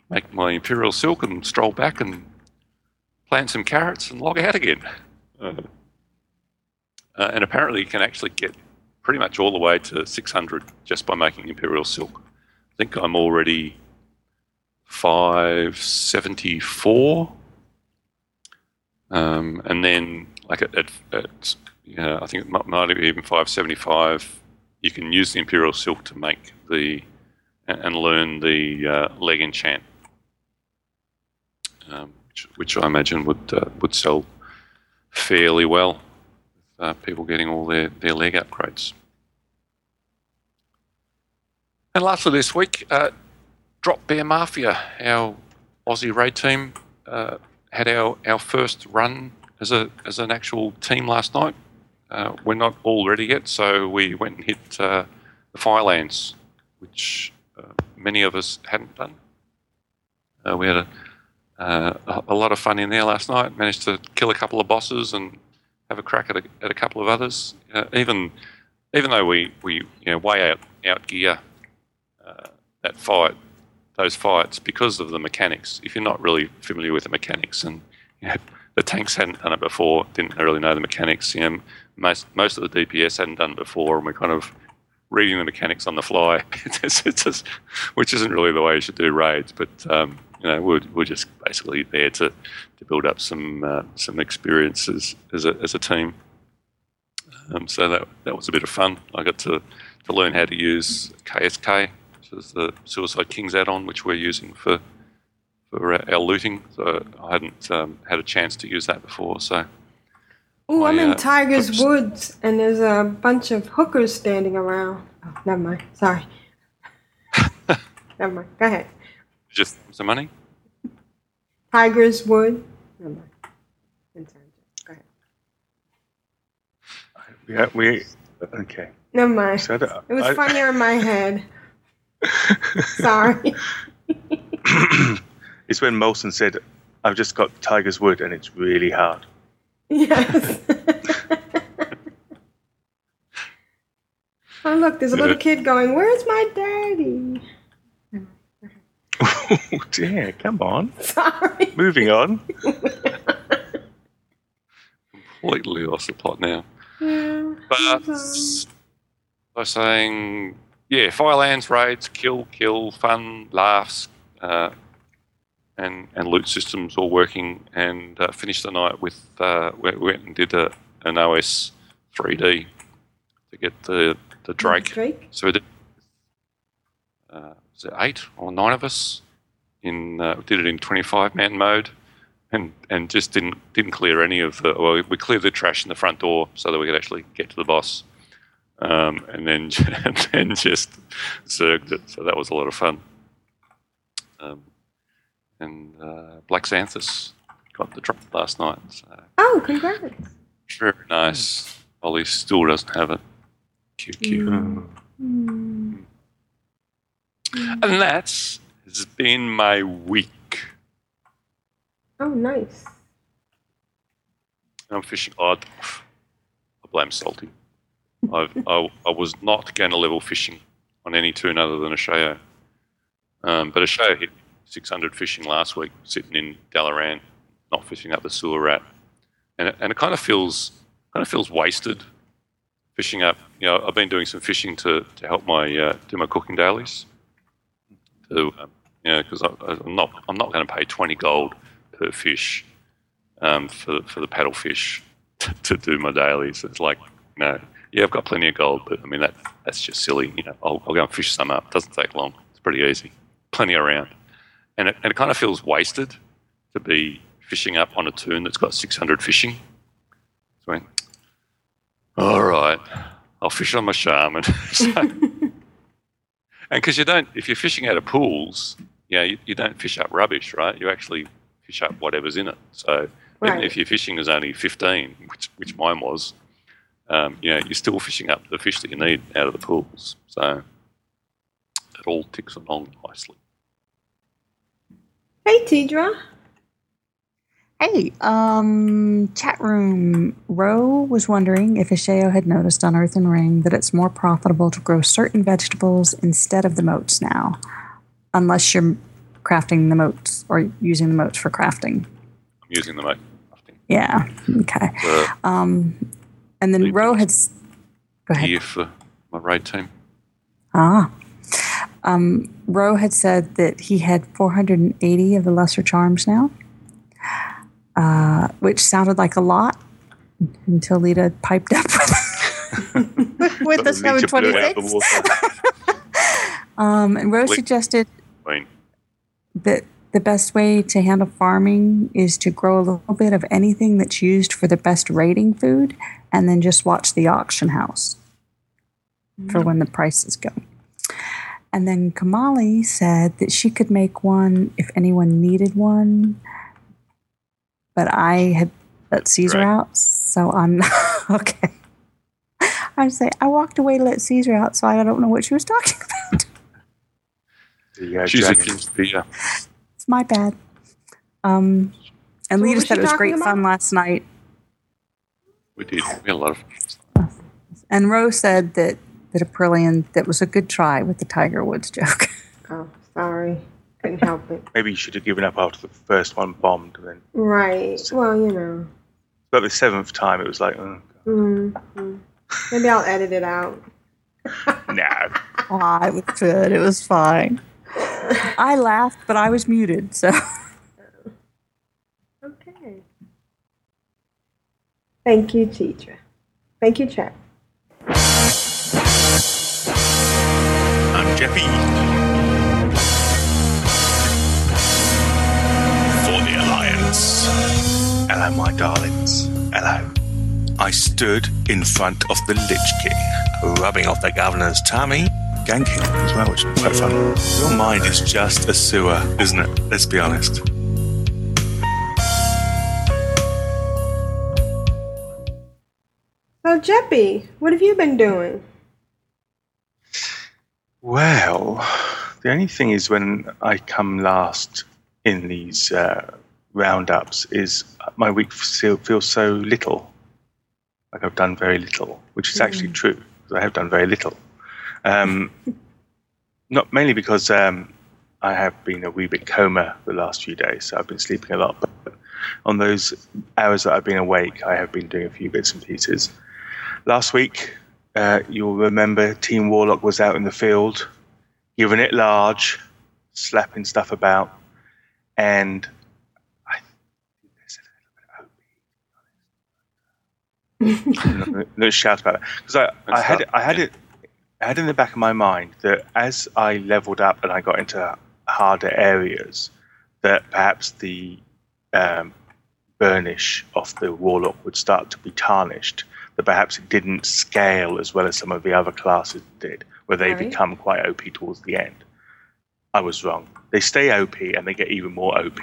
make my imperial silk and stroll back and plant some carrots and log out again. Uh, uh, and apparently, you can actually get pretty much all the way to 600 just by making imperial silk. I think I'm already 574. Um, and then, like at, at, at yeah, I think it might, even 575. You can use the imperial silk to make the and, learn the uh, leg enchant, um, which, which I imagine would uh, would sell fairly well. With, uh, people getting all their, their leg upgrades. And lastly, this week, uh, Drop Bear Mafia, our Aussie raid team, uh, had our, our first run as a as an actual team last night. Uh, we're not all ready yet, so we went and hit uh, the Firelands, which uh, many of us hadn't done. Uh, we had a, uh, a lot of fun in there last night. Managed to kill a couple of bosses and have a crack at a, at a couple of others. Uh, even even though we we you know way out out gear that fight, those fights because of the mechanics. If you're not really familiar with the mechanics and you know, the tanks hadn't done it before, didn't really know the mechanics. You know, most most of the DPS hadn't done before, and we're kind of reading the mechanics on the fly, it's, it's just, which isn't really the way you should do raids. But um, you know, we're, we're just basically there to, to build up some uh, some experiences as a as a team. Um, so that that was a bit of fun. I got to, to learn how to use KSK, which is the Suicide Kings add-on, which we're using for for our looting. So I hadn't um, had a chance to use that before. So Oh, I'm in uh, Tiger's hooks. Woods, and there's a bunch of hookers standing around. Oh, never mind. Sorry. never mind. Go ahead. just some money. Tiger's Wood. Never mind. Didn't sound good. Go ahead. We, we okay. Never mind. So I It was I- funnier in my head. Sorry. it's when Molson said, "I've just got Tiger's Wood and it's really hard." Yes. oh, look, there's a little kid going, Where's my daddy? oh dear, come on. Sorry. Moving on. Completely lost the plot now. Yeah. But by saying, yeah, Firelands raids, kill, kill, fun, laughs, uh, and and loot systems all working, and uh, finished the night with uh, we went and did a, an OS 3D to get the the Drake. Drake? So we did uh, was it eight or nine of us in uh, did it in 25 man mode. And, and just didn't didn't clear any of the well we cleared the trash in the front door so that we could actually get to the boss um, and then and then just zerged it. So that was a lot of fun. Um, and uh, Black Xanthus got the drop last night. So Oh, congrats. very nice. Ollie still doesn't have it. QQ. Hmm. And that's has been my week. Oh, nice. I'm fishing. Oh, I blame Salty. I've, I, I was not going to level fishing on any toon other than Ashayo. Um, but Ashayo hit 600 fishing last week, sitting in Dalaran, not fishing up the sewer rat, and it, and it kind of feels kind of feels wasted fishing up. You know, I've been doing some fishing to, to help my uh, do my cooking dailies. To um, you know, because I'm not I'm not going to pay 20 gold per fish um, for for the paddle fish to, to do my dailies. It's like, you know, yeah, I've got plenty of gold, but I mean that that's just silly. You know, I'll, I'll go and fish some up. It doesn't take long. It's pretty easy. Plenty around, and it, and it kind of feels wasted to be fishing up on a toon that's got 600 fishing. So I went, all right, I'll fish on my shaman. so, and because you don't, if you're fishing out of pools, you know, you, you don't fish up rubbish, right? You actually fish up whatever's in it. So even Right. if your fishing is only 15, which, which mine was, um, you know, you're still fishing up the fish that you need out of the pools. So it all ticks along nicely. Hey, Tedrah. Hey, um, chat room. Ro was wondering if Ashayo had noticed on Earthen Ring that it's more profitable to grow certain vegetables instead of the motes now, unless you're crafting the motes or using the motes for crafting. I'm using the mate. Yeah. Okay. Uh, Um, and then Ro had. s- Go ahead. gear for my raid team. Ah. Um, Ro had said that he had 480 of the lesser charms now, uh, which sounded like a lot until Lita piped up with, with the Lita blew it out the 726. Um, and Ro Lit- suggested Queen. that the best way to handle farming is to grow a little bit of anything that's used for the best rating food and then just watch the auction house for when the prices go. And then Kamali said that she could make one if anyone needed one, but I had let Caesar Right. out, so I'm not okay. I say I walked away to let Caesar out, so I don't know what she was talking about. The, uh, She's dragon. accused the uh, It's my bad. Um, and So Lita said it was great about? fun last night. we did. We had a lot of fun. And Rose said that that Aprillian that was a good try with the Tiger Woods joke. Oh, sorry. Couldn't help it. Maybe you should have given up after the first one bombed, and then Right. Well, you know. but the seventh time it was like, oh, mm Maybe I'll edit it out. no. Ah, it was good. It was fine. I laughed, but I was muted. So Okay. Thank you, Tedrah. Thank you, chat. Jeppy. For the Alliance. Hello, my darlings. Hello. I stood in front of the Lich King, rubbing off the governor's tummy, ganking as well, which is quite fun. Your mind is just a sewer, isn't it? Let's be honest. So, Jeppy, what have you been doing? Well, the only thing is when I come last in these uh, roundups is my week still feels so little. Like I've done very little, which is actually true because I have done very little. Um, not mainly because um, I have been a wee bit coma the last few days, so I've been sleeping a lot. But on those hours that I've been awake, I have been doing a few bits and pieces. Last week, uh, you'll remember Team Warlock was out in the field, giving it large, slapping stuff about, and I think there's a little bit of OP. I'm not gonna- Let's shout about it because I, I had it, I had it I had in the back of my mind that as I leveled up and I got into harder areas, that perhaps the um, burnish of the warlock would start to be tarnished. That perhaps it didn't scale as well as some of the other classes did, where they Right. become quite OP towards the end. I was wrong. They stay OP and they get even more OP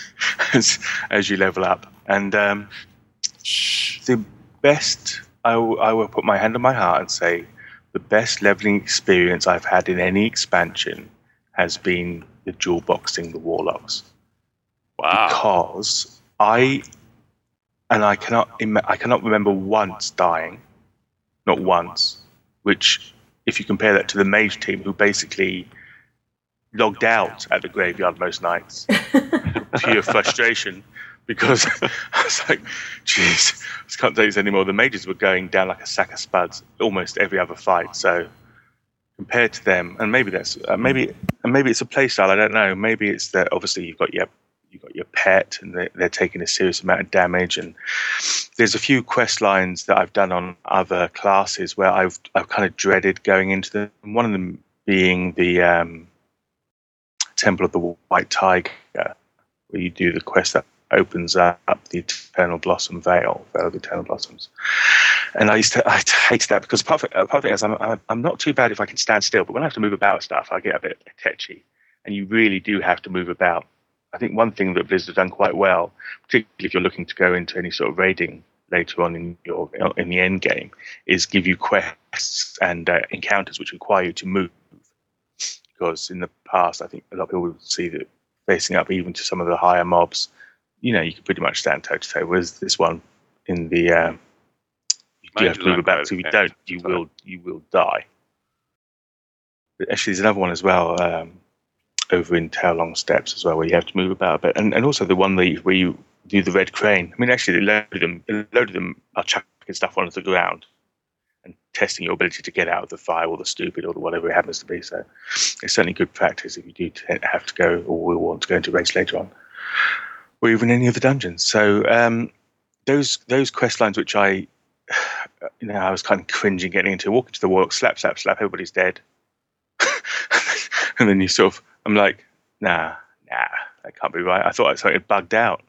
as, as you level up. And um, the best, I will, will put my hand on my heart and say, the best leveling experience I've had in any expansion has been the dual boxing the warlocks wow. because I and I cannot im- I cannot remember once dying, not once. Which, if you compare that to the mage team, who basically logged out at the graveyard most nights, pure frustration, because I was like, "Jeez, I can't take this anymore." The mages were going down like a sack of spuds almost every other fight. So compared to them, and maybe that's uh, maybe and maybe it's a playstyle. I don't know. Maybe it's that obviously you've got your pet, and they're, they're taking a serious amount of damage. And there's a few quest lines that I've done on other classes where I've I've kind of dreaded going into them. One of them being the um, Temple of the White Tiger, where you do the quest that opens up the Eternal Blossom Veil, Veil of Eternal Blossoms. And I used to, I hated that because part of, it- part of it is I'm, I'm, I'm not too bad if I can stand still, but when I have to move about stuff, I get a bit tetchy. And you really do have to move about. I think one thing that Blizzard have done quite well, particularly if you're looking to go into any sort of raiding later on in your in the end game, is give you quests and uh, encounters which require you to move. Because in the past, I think a lot of people would see that facing up even to some of the higher mobs, you know, you can pretty much stand toe to toe. Whereas this one in the um, you do have to move about. if you don't, you will you will die. But actually, there's another one as well um, over in Townlong Steppes as well, where you have to move about a bit, and and also the one that where you do the red crane. I mean, actually, they loaded them. They loaded them are chucking stuff onto the ground and testing your ability to get out of the fire or the stupid or the whatever it happens to be. So it's certainly good practice if you do have to go or will want to go into race later on, or even any of the dungeons. So um, those those quest lines which I you know I was kind of cringing getting into, walk into the walk, slap, slap, slap, everybody's dead, and then you sort of I'm like, nah, nah, that can't be right. I thought something had bugged out,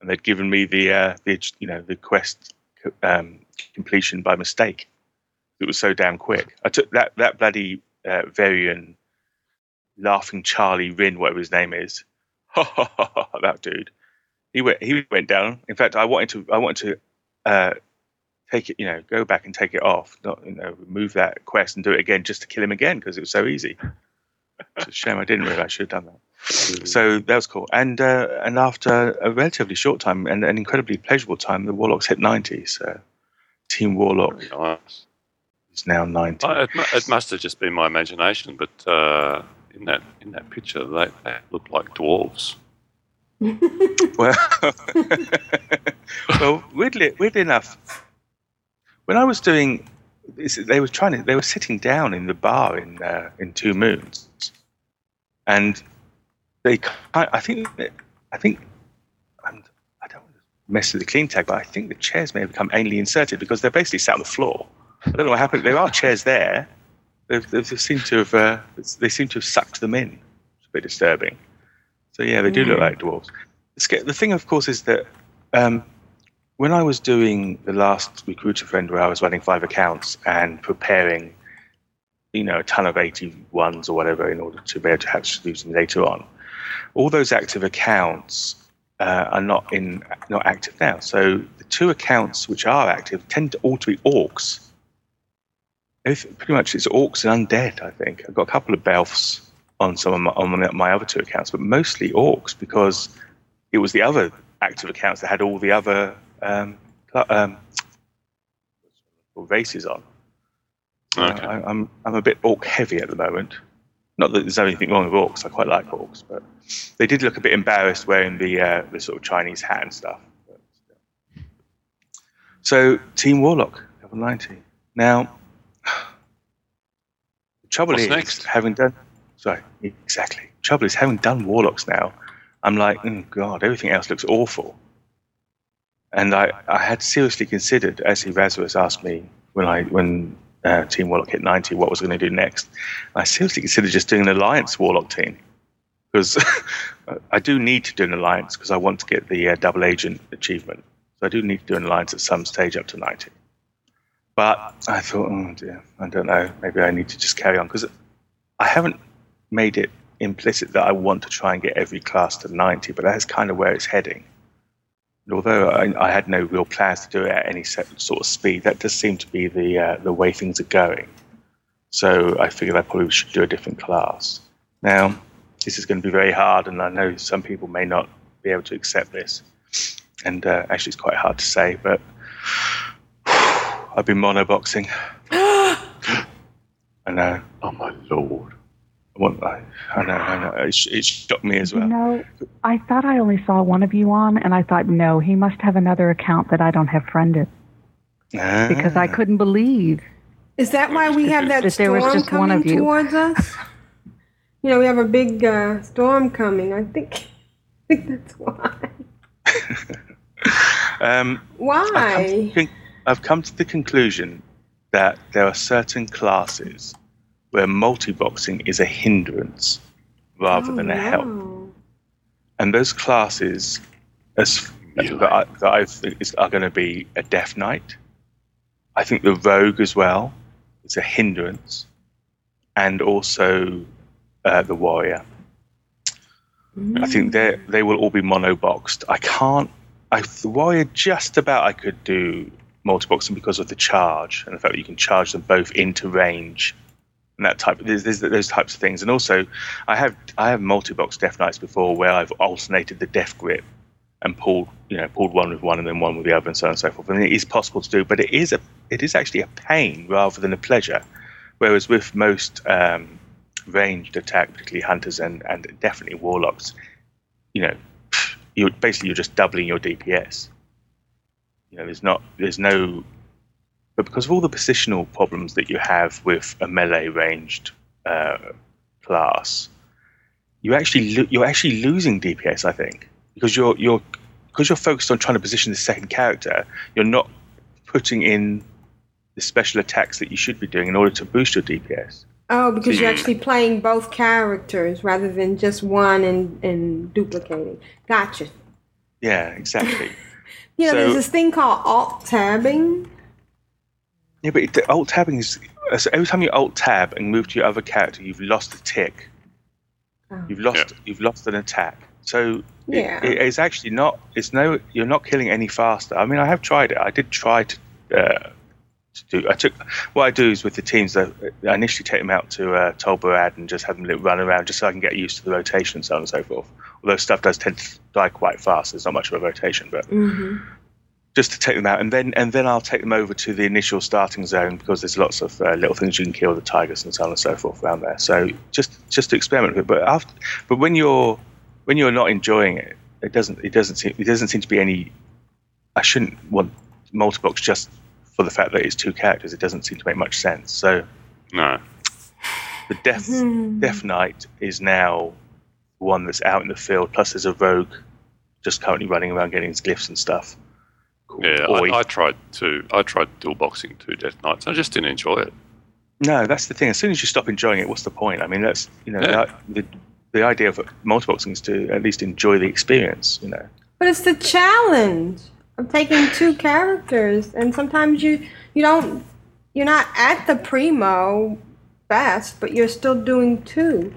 and they'd given me the uh, the you know the quest um, completion by mistake. It was so damn quick. I took that that bloody uh, Varian laughing Charlie Rin, whatever his name is. that dude. He went he went down. In fact, I wanted to I wanted to uh, take it, you know, go back and take it off, not you know, remove that quest and do it again just to kill him again because it was so easy. It's a shame I didn't realize I should have done that. So that was cool. And uh, and after a relatively short time and an incredibly pleasurable time, the Warlocks hit ninety. So Team Warlock Nice. is now ninety. Uh, it, it must have just been my imagination, but uh, in that in that picture, they, they look like dwarves. Well, well, weirdly, weirdly enough, when I was doing, this, they were trying to, they were sitting down in the bar in uh, in Two Moons, and they, I think, I think, I'm, I don't want to mess with the clean tag, but I think the chairs may have become anally inserted because they're basically sat on the floor. I don't know what happened. There are chairs there. They've, they've seem to have, uh, they seem to have sucked them in. It's a bit disturbing. So yeah, they do look like dwarves. The The thing, of course, is that um, when I was doing the last recruiter friend, where I was running five accounts and preparing, you know, a ton of eighty ones or whatever in order to be able to have to them later on, all those active accounts uh, are not in not active now. So the two accounts which are active tend to all to be orcs. Everything- Pretty much, it's orcs and undead. I think I've got a couple of belfs on some of my, on my other two accounts, but mostly orcs because it was the other active accounts that had all the other um, um, races on. So Okay. I, I'm I'm a bit orc heavy at the moment. Not that there's anything wrong with orcs. I quite like orcs, but they did look a bit embarrassed wearing the uh, the sort of Chinese hat and stuff. But still. So Team Warlock level ninety. Now the trouble What's is next? having done sorry exactly. Trouble is having done Warlocks now. I'm like, oh god, everything else looks awful. And I, I had seriously considered, as Erasmus asked me when I when uh, Team Warlock hit 90, what was I going to do next. I seriously considered just doing an Alliance Warlock team because I do need to do an Alliance because I want to get the uh, double agent achievement. So I do need to do an Alliance at some stage up to 90. But I thought, oh dear, I don't know. Maybe I need to just carry on because I haven't made it implicit that I want to try and get every class to 90, but that's kind of where it's heading. Although I, I had no real plans to do it at any set, sort of speed, that does seem to be the uh, the way things are going. So I figured I probably should do a different class. Now, this is going to be very hard, and I know some people may not be able to accept this. And uh, actually, it's quite hard to say, but I've been monoboxing. I know. Oh my lord! I, want, I, I know. I know. It, it shocked me as You well. know, I thought I only saw one of you on, and I thought, no, he must have another account that I don't have friended because I Ah. couldn't believe. Is that why we have that That there was storm just one coming of you. towards us? You know, we have a big uh, storm coming. I think, I think that's why. Um, Why? con- I've come to the conclusion that there are certain classes where multi-boxing is a hindrance rather Oh, than a help. And those classes as that, I, that I think is, are going to be a Death Knight. I think the Rogue as well is a hindrance, and also uh, the Warrior. I think they they will all be mono boxed. I can't. I the Warrior just about I could do multi boxing because of the charge and the fact that you can charge them both into range and that type. There's, there's those types of things, and also I have I have multi box Death Knights before where I've alternated the Death Grip and pulled you know pulled one with one and then one with the other and so on and so forth. And it is possible to do, but it is a it is actually a pain rather than a pleasure. Whereas with most um, ranged attack, particularly hunters and, and definitely warlocks, you know, you basically you're just doubling your DPS. You know, there's not there's no but because of all the positional problems that you have with a melee ranged uh, class, you actually lo- you're actually losing DPS. I think because you're you're because you're focused on trying to position the second character, you're not putting in the special attacks that you should be doing in order to boost your DPS. Oh, because you're actually playing both characters rather than just one and, and duplicating. Gotcha. Yeah, exactly. You know, So- there's this thing called alt tabbing. Yeah, but the alt tabbing is so every time you alt tab and move to your other character, you've lost a tick. Oh. You've lost you've lost an attack. So Yeah. it, it's actually not. It's no. You're not killing any faster. I mean, I have tried it. I did try to. Uh, to do. I took what I do is with the teams. That I initially take them out to uh, Tol Barad and just have them run around, just so I can get used to the rotation and so on and so forth. Although stuff does tend to die quite fast. There's not much of a rotation, but Mm-hmm. Just to take them out, and then and then I'll take them over to the initial starting zone because there's lots of uh, little things you can kill, the tigers and so on and so forth around there. So just just to experiment with it. But after, but when you're when you're not enjoying it, it doesn't it doesn't seem it doesn't seem to be any. I shouldn't want multibox just for the fact that it's two characters. It doesn't seem to make much sense. So No. the Death Hmm. Death Knight is now one that's out in the field. Plus, there's a rogue just currently running around getting his glyphs and stuff. Called Yeah, I, I tried to. I tried dual boxing two Death Knights. I just didn't enjoy it. No, that's the thing. As soon as you stop enjoying it, what's the point? I mean, that's you know Yeah. the, the the idea of multiboxing is to at least enjoy the experience. You know. But it's the challenge of taking two characters, and sometimes you you don't you're not at the primo best, but you're still doing two,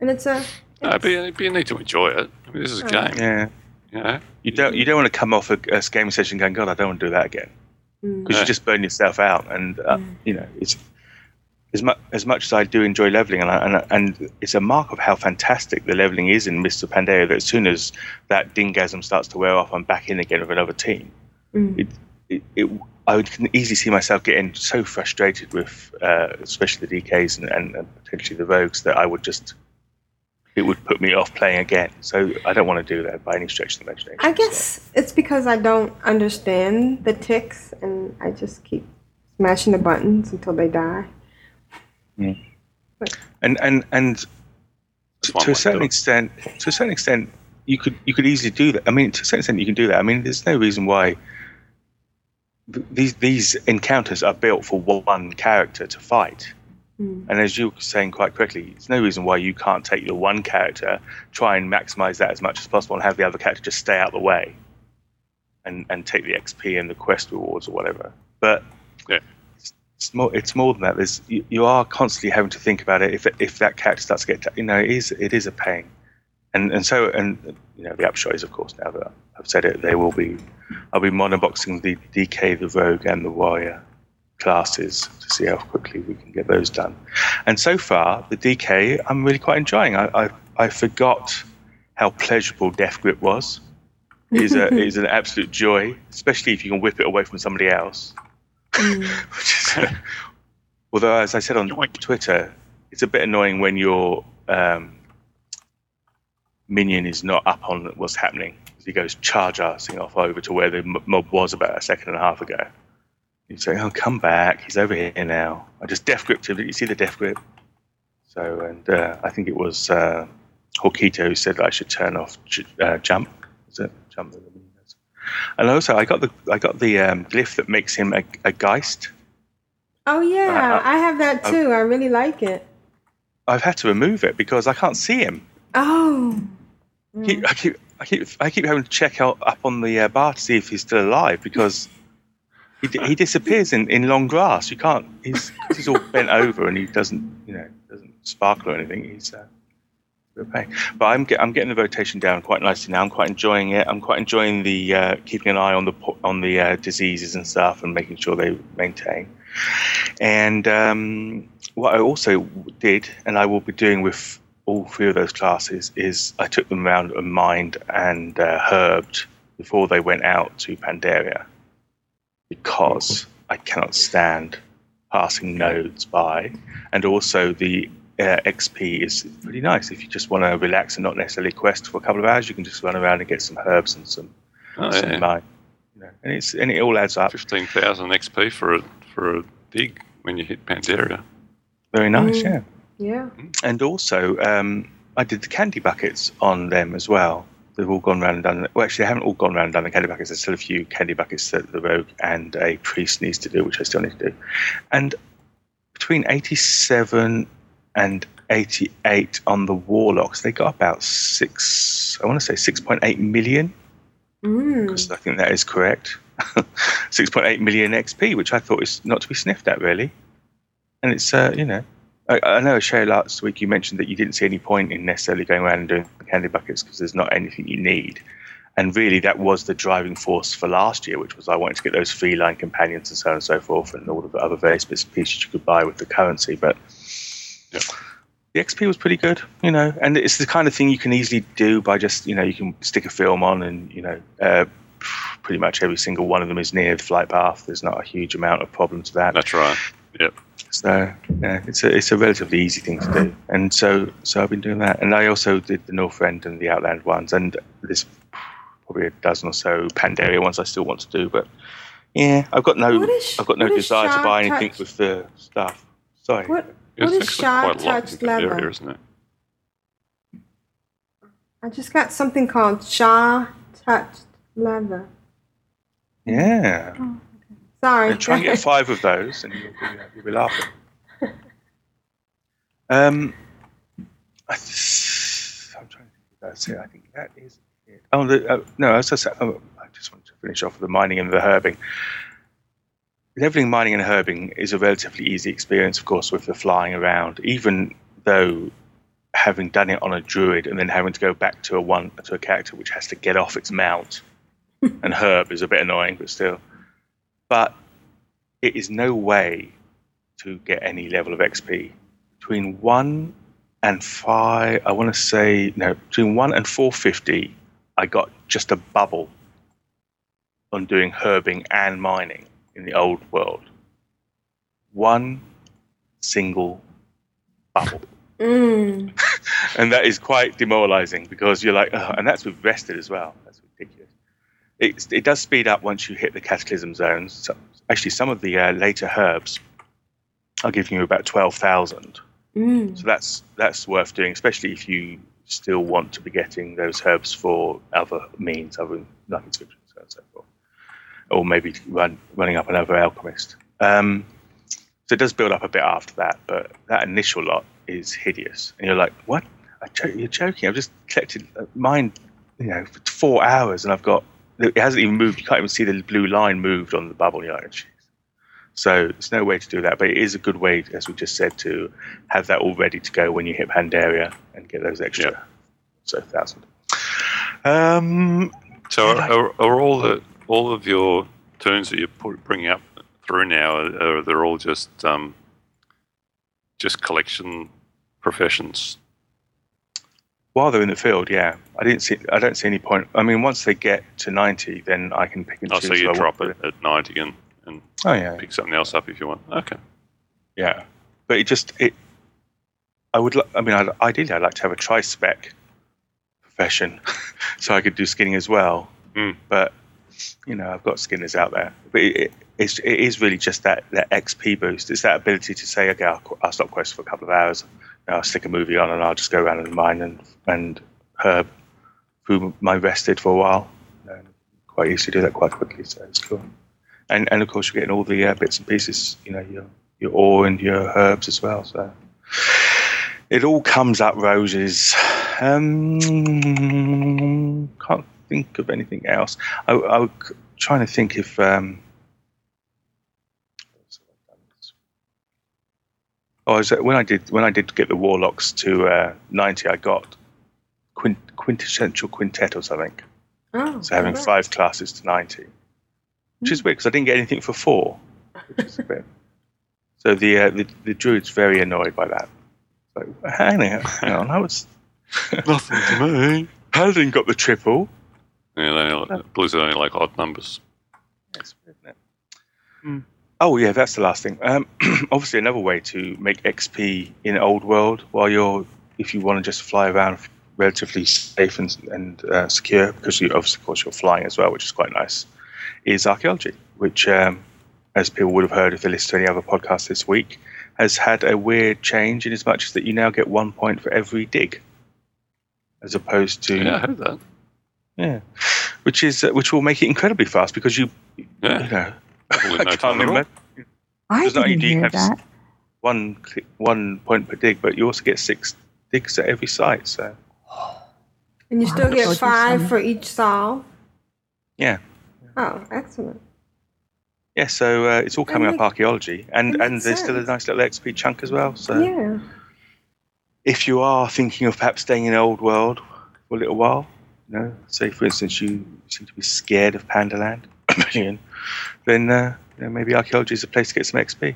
and it's a No, but you, but you need to enjoy it. I mean, this is a game. Yeah. You know? You don't you don't want to come off a, a gaming session going, God, I don't want to do that again, because No. you just burn yourself out. And uh, you know, it's as much as much as I do enjoy leveling, and I, and and it's a mark of how fantastic the leveling is in Mists of Pandaria. That as soon as that dingasm starts to wear off, I'm back in again with another team. Mm. It, it, it, I would can easily see myself getting so frustrated with, uh, especially the DKs and, and, and potentially the rogues, that I would just it would put me off playing again. So I don't want to do that by any stretch of the imagination. I guess it's because I don't understand the ticks, and I just keep smashing the buttons until they die. Hmm. and and and to, to a certain extent, to a certain extent, you could you could easily do that. I mean, to a certain extent, you can do that. I mean, there's no reason why th- these these encounters are built for one character to fight. Mm. And as you were saying quite quickly, there's no reason why you can't take your one character, try and maximize that as much as possible, and have the other character just stay out of the way, and and take the XP and the quest rewards or whatever. But Yeah. it's more it's more than that. There's you, you are constantly having to think about it. If if that character starts to get you know it is it is a pain, and and so and you know the upshot is of course now that I've said it, they will be I'll be monoboxing the DK, the Rogue, and the Warrior classes to see how quickly we can get those done. And so far, the DK I'm really quite enjoying. I I, I forgot how pleasurable Death Grip was. It is a it is an absolute joy, especially if you can whip it away from somebody else. Which is, although, as I said on Twitter, it's a bit annoying when your um, minion is not up on what's happening. He goes charge arsing off over to where the mob was about a second and a half ago. You say, "Oh, come back! He's over here now." I just death gripped him. Did you see the death grip? So, and uh, I think it was uh, Hawkito who said that I should turn off j- uh, jump. Is it jump? that the minion does? And also, I got the I got the um, glyph that makes him a, a geist. Oh yeah, Uh, I have that uh, too. I really like it. I've had to remove it because I can't see him. Oh, Keep- I keep, I keep I keep having to check out up on the uh, bar to see if he's still alive because he, he disappears in, in long grass. You can't. He's he's all bent over and he doesn't you know doesn't sparkle or anything. He's uh, pain. But I'm get, I'm getting the rotation down quite nicely now. I'm quite enjoying it. I'm quite enjoying the uh, keeping an eye on the on the uh, diseases and stuff and making sure they maintain. And um, what I also did, and I will be doing with all three of those classes, is I took them around and mined and uh, herbed before they went out to Pandaria because I cannot stand passing nodes by. And also, the uh, XP is pretty nice. If you just want to relax and not necessarily quest for a couple of hours, you can just run around and get some herbs and some, Oh, some yeah. mine. You know, and it's and it all adds up. Fifteen thousand XP for a for a dig when you hit Pandaria. Very nice, Mm. yeah. Yeah. And also, um, I did the candy buckets on them as well. They've all gone round and done. Well, actually, they haven't all gone round and done the candy buckets. There's still a few candy buckets that the rogue and a priest needs to do, which I still need to do. And between 87 and 88 on the warlocks, they got about six. I want to say 6.8 million. Mm. Because I think that is correct. 6.8 million XP, which I thought is not to be sniffed at, really. And it's, uh, you know, I, I know, Shay, last week you mentioned that you didn't see any point in necessarily going around and doing candy buckets because there's not anything you need. And really, that was the driving force for last year, which was I wanted to get those feline companions and so on and so forth, and all of the other various bits and pieces you could buy with the currency. But the XP was pretty good, you know, and it's the kind of thing you can easily do by just, you know, you can stick a film on and, you know, uh, pretty much every single one of them is near the flight path. There's not a huge amount of problem to that. That's right. Yep. So yeah, it's a it's a relatively easy thing to do, and so so I've been doing that, and I also did the Northrend and the Outland ones, and there's probably a dozen or so Pandaria ones I still want to do, but yeah, I've got no What is- I've got no desire to buy anything touch? with the stuff. Sorry. What what is actually sharp quite a lot in touched leather? isn't it? I just got something called Shaw touched leather. Yeah. Oh. Sorry. And try and get five of those, and you'll be, you'll be laughing. Um, I th- I'm trying to think if that's it. I think that is it. Oh, the, uh, no, as I said, oh, I just wanted to finish off with the mining and the herbing. Leveling, mining, and herbing is a relatively easy experience, of course, with the flying around. Even though having done it on a druid and then having to go back to a one to a character which has to get off its mount and herb is a bit annoying, but still. But it is no way to get any level of XP between one and five. I want to say no, between one and four fifty. I got just a bubble on doing herbing and mining in the old world. One single bubble. Mm. and that is quite demoralizing because you're like, oh, and that's with rested as well. That's. It, it does speed up once you hit the cataclysm zones. So, actually, some of the uh, later herbs are giving you about twelve thousand. Mm. So that's that's worth doing, especially if you still want to be getting those herbs for other means, other than like inscriptions so on and so forth, or maybe run, running up another alchemist. Um, so it does build up a bit after that, but that initial lot is hideous, and you're like, "What? You're joking? I've just collected uh, mine, you know, for four hours, and I've got it hasn't even moved. You can't even see the blue line moved on the bubble. You're. So there's no way to do that, but it is a good way, as we just said, to have that all ready to go when you hit Pandaria and get those extra so thousand. Um, So are, are, are all the all of your turns that you're bringing up through now are, are they're all just um, just collection professions? While they're in the field, yeah, I didn't see. I don't see any point. I mean, once they get to ninety, then I can pick and Oh, choose. so if you drop it at ninety and, and Oh yeah, pick something else up if you want. Okay. Yeah, but it just it. I would. I mean, I'd, ideally, I'd like to have a tri-spec profession, so I could do skinning as well. Mm. But you know, I've got skinners out there. But it, it, it's it is really just that that XP boost. It's that ability to say, okay, I'll, I'll stop quest for a couple of hours. I'll stick a movie on, and I'll just go around and mine and and herb through my rested for a while. And quite easy to do that quite quickly, so it's cool. And and of course, you're getting all the uh, bits and pieces. You know, your your ore and your herbs as well. So It all comes up roses. Um, can't think of anything else. I, I was trying to think if. Um, oh, is that when I did when I did get the warlocks to uh, ninety, I got quint, quintessential quintet or something. Oh, So having alright. five classes to ninety, which is weird because I didn't get anything for four. Which is a bit. So the, uh, the the druid's very annoyed by that. So hang on, hang on, I was Nothing to me. Paladin got the triple. Yeah, they only, Blizzard only like odd numbers. Oh yeah, that's the last thing. Um, obviously, another way to make XP in old world while you're, if you want to just fly around relatively safe and, and uh, secure, because you obviously, of course, you're flying as well, which is quite nice, is archaeology, which, um, as people would have heard if they listened to any other podcast this week, has had a weird change in as much as that you now get one point for every dig, as opposed to Yeah, I heard that. yeah, which is uh, which will make it incredibly fast because you, Yeah. you know, I no can't time at all. remember. I Because not didn't do hear have that. one cli- one point per dig, but you also get six digs at every site. So And you still get five for each solve. yeah, Oh, excellent. yeah. So uh, it's all coming That up archaeology, and and makes there's still a nice little XP chunk as well. So yeah. if you are thinking of perhaps staying in the old world for a little while, you know, say for instance you seem to be scared of Pandaland, then uh, you know, maybe archaeology is a place to get some XP.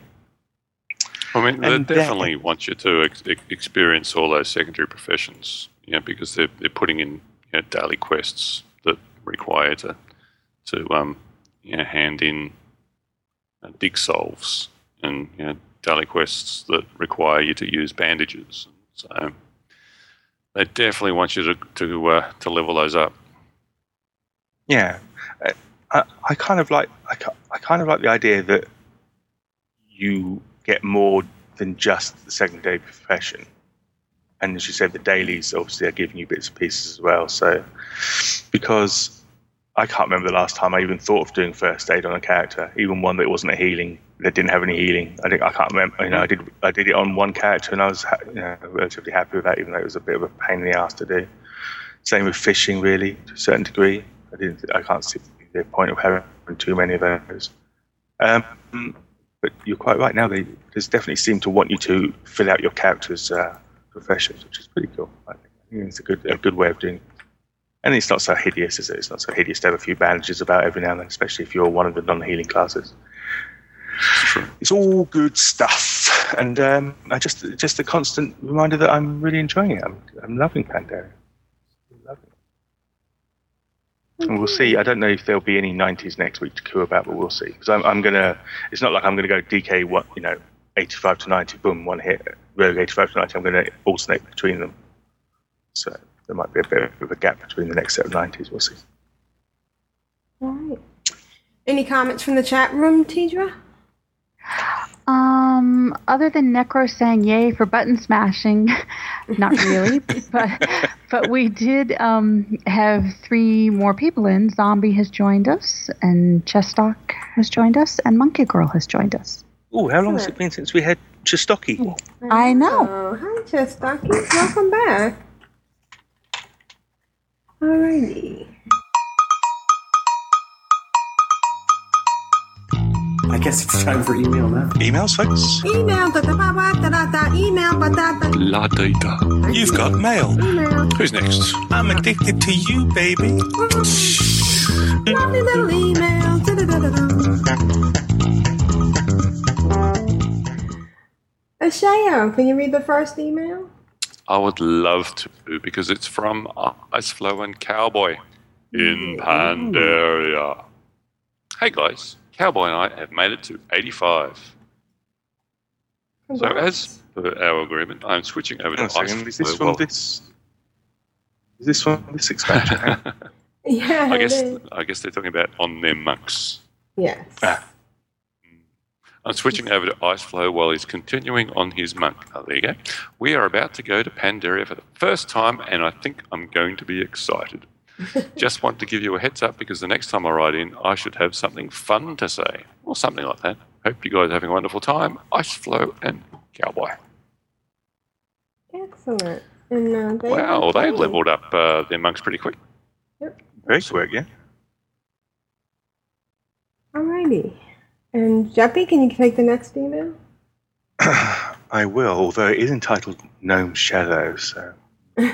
I mean, they And that- definitely want you to ex- ex- experience all those secondary professions, you know, because they're, they're putting in you know, daily quests that require you to, to um, you know, hand in uh, dig solves and you know, daily quests that require you to use bandages. So they definitely want you to to, uh, to level those up. Yeah, I, I, kind of like I, I kind of like the idea that you get more than just the second secondary profession, and as you said, the dailies obviously are giving you bits and pieces as well. So, because I can't remember the last time I even thought of doing first aid on a character, even one that wasn't a healing that didn't have any healing. I think I can't remember. You know, I did I did it on one character, and I was you know, relatively happy with that, even though it was a bit of a pain in the ass to do. Same with fishing, really, to a certain degree. I didn't. I can't see the point of having too many of those. Um, but you're quite right. Now they just definitely seem to want you to fill out your character's uh, professions, which is pretty cool. I think, it's a good a good way of doing. it. And it's not so hideous, is it? It's not so hideous to have a few bandages about every now and then, especially if you're one of the non-healing classes. It's all good stuff, and um, I just just a constant reminder that I'm really enjoying it. I'm, I'm loving Pandaria. Loving it. And we'll see. I don't know if there'll be any 90s next week to coo about, but we'll see. Because I'm, I'm gonna. It's not like I'm gonna go DK what you know, 85 to 90, boom, one hit. Rogue 85 to 90. I'm gonna alternate between them. So there might be a bit of a gap between the next set of 90s. We'll see. All right. Any comments from the chat room, Tedrah? Um, other than Necro saying yay for button smashing, not really, but but we did um have three more people in. Zombie has joined us, and Chestock has joined us, and Monkey Girl has joined us. Oh, how long has it been since we had Chistoki? I know. Oh, hi, Chestocky. Welcome back. Alrighty. Guess it's time for email now. Emails, folks? Email, da da ba ba da da da, email, ba da da. La data. You've got mail. Email. Who's next? I'm addicted to you, baby. Mm-hmm. Lovely little email. Da da da da da. Ashayo, can you read the first email? I would love to because it's from uh, Iceflow and Cowboy in mm-hmm. Pandaria. Hey guys, Cowboy and I have made it to 85. So as per our agreement, I'm switching over to Hang on a second. Is this Iceflow. from while- this? Is this from this expansion? Yeah, I guess. I guess they're talking about on their monks. Yes. Ah. Mm. I'm switching over to Iceflow while he's continuing on his monk. Oh, there you go. We are about to go to Pandaria for the first time, and I think I'm going to be excited. Just want to give you a heads up because the next time I write in, I should have something fun to say, or something like that. Hope you guys are having a wonderful time. Iceflow and Cowboy. Excellent. And uh, they Wow, they cool. leveled up uh, their monks pretty quick. Yep. Very quick, yeah. Alrighty. And Jeppy, can you take the next email? I will, although it is entitled Gnome Shadow, so.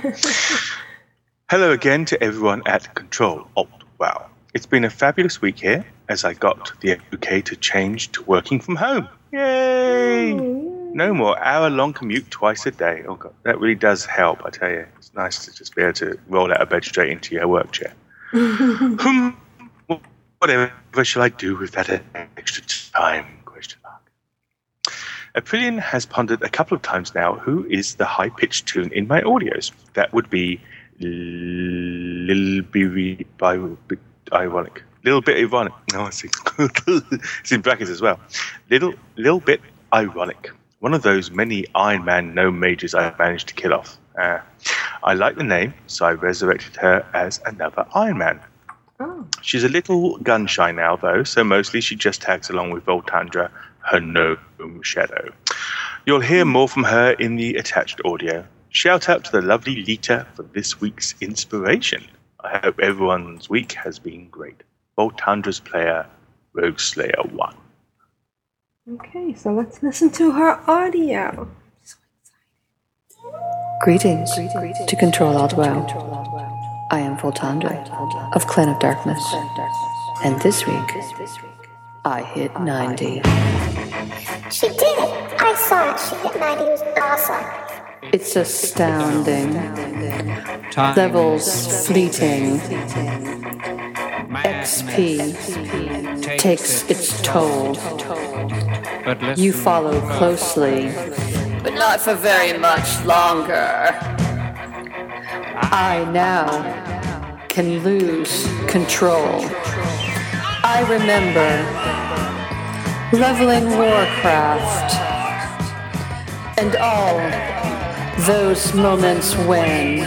Hello again to everyone at Control Alt Wow. It's been a fabulous week here as I got the okay to change to working from home. Yay! No more hour long commute twice a day. Oh god, that really does help, I tell you. It's nice to just be able to roll out of bed straight into your work chair. Hmm, whatever shall I do with that extra time? Question mark. Aprillian has pondered a couple of times now who is the high pitched tune in my audios. That would be little bit ironic. Little bit ironic. No, I see. it's in brackets as well. Little, little bit ironic. One of those many Iron Man no majors I managed to kill off. Uh, I like the name, so I resurrected her as another Iron Man. Oh. She's a little gun shy now, though, so mostly she just tags along with Voltandra, her gnome shadow. You'll hear more from her in the attached audio. Shout out to the lovely Lita for this week's inspiration. I hope everyone's week has been great. Voltandra's player, Rogue Slayer 1. Okay, so let's listen to her audio. Greetings, to Control Alt Wow. I am Voltandra of Clan of Darkness, and this week I hit 90. She did it! I saw it. She hit 90. It was awesome. It's astounding. Levels fleeting. XP takes its toll. You follow closely, but not for very much longer. I now can lose control. I remember leveling Warcraft and all those moments when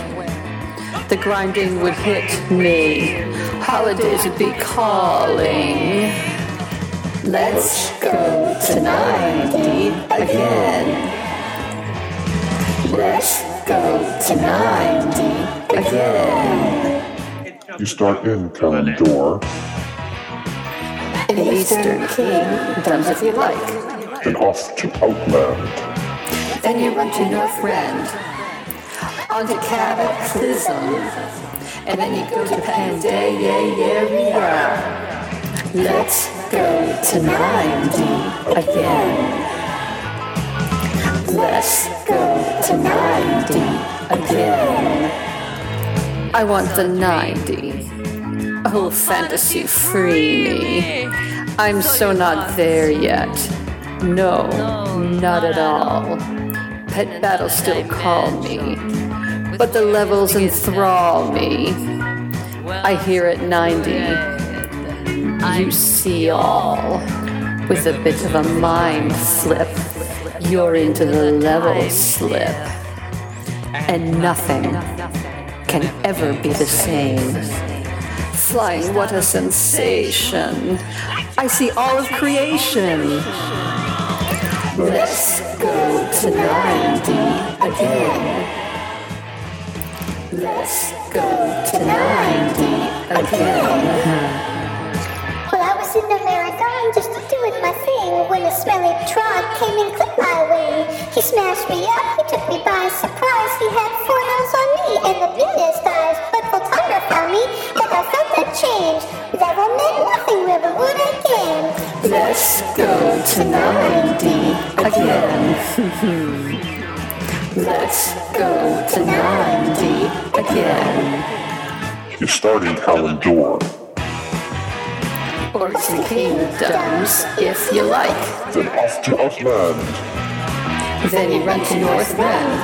the grinding would hit me, holidays would be calling. Let's go to 90 again. Let's go to 90 again. You start in Kalimdor, In the Eastern Kingdoms, if you like. then off to Outland. Then you run to Northrend, onto Cataclysm, and then you go to Pandaria. Let's go to 90 again. Let's go to 90 again. I want the 90. Oh, fantasy, free me. I'm so not there yet. No, not at all. Pet battles still call me, but the levels enthrall me. I hear at 90. You see all. With a bit of a mind flip, you're into the level slip. And nothing can ever be the same. Flying, what a sensation! I see all of creation. Let's go to 90 again. Let's go to 90 again. Well, I was in the marathon just doing my thing when a smelly trog came and clipped my wing. He smashed me up, he took me by surprise. He had four nails on me and the biggest eyes. But me, and I felt that change. Level meant nothing, river would again. Let's go to 90 again. Let's go to 90 again. You start in Kalimdor, Orcs and kingdoms, if you like. then off to Outland. Then you run to Northrend,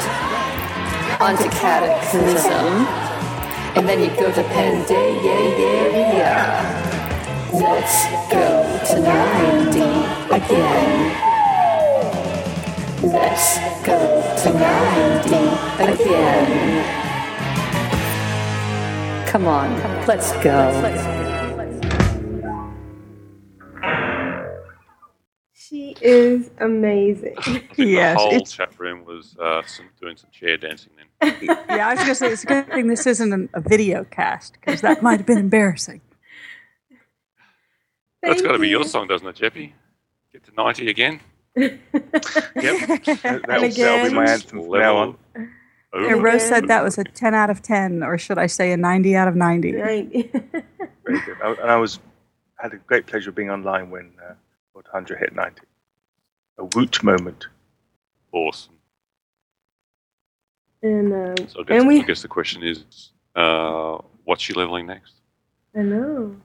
onto Cataclysm, and then you go to Pandaria. Let's go to 90 again. Let's go to 90 again. Come on, let's go. She is amazing. Yes, the whole it's- chat room was uh, some, doing some chair dancing then. yeah, I was going to say it's a good thing this isn't an- a video cast because that might have been embarrassing. That's got to be your song, doesn't it, Jeppy? Get to 90 again? Yep. That, And that'll, that'll be my anthem from now on. And Rose said that was a 10 out of 10, or should I say a 90 out of 90? Very good. I, and I was had a great pleasure being online when uh, Lord Hundred hit 90. A woot moment. Awesome. And uh, So I guess, and we I guess the question is, uh, what's she leveling next? I know.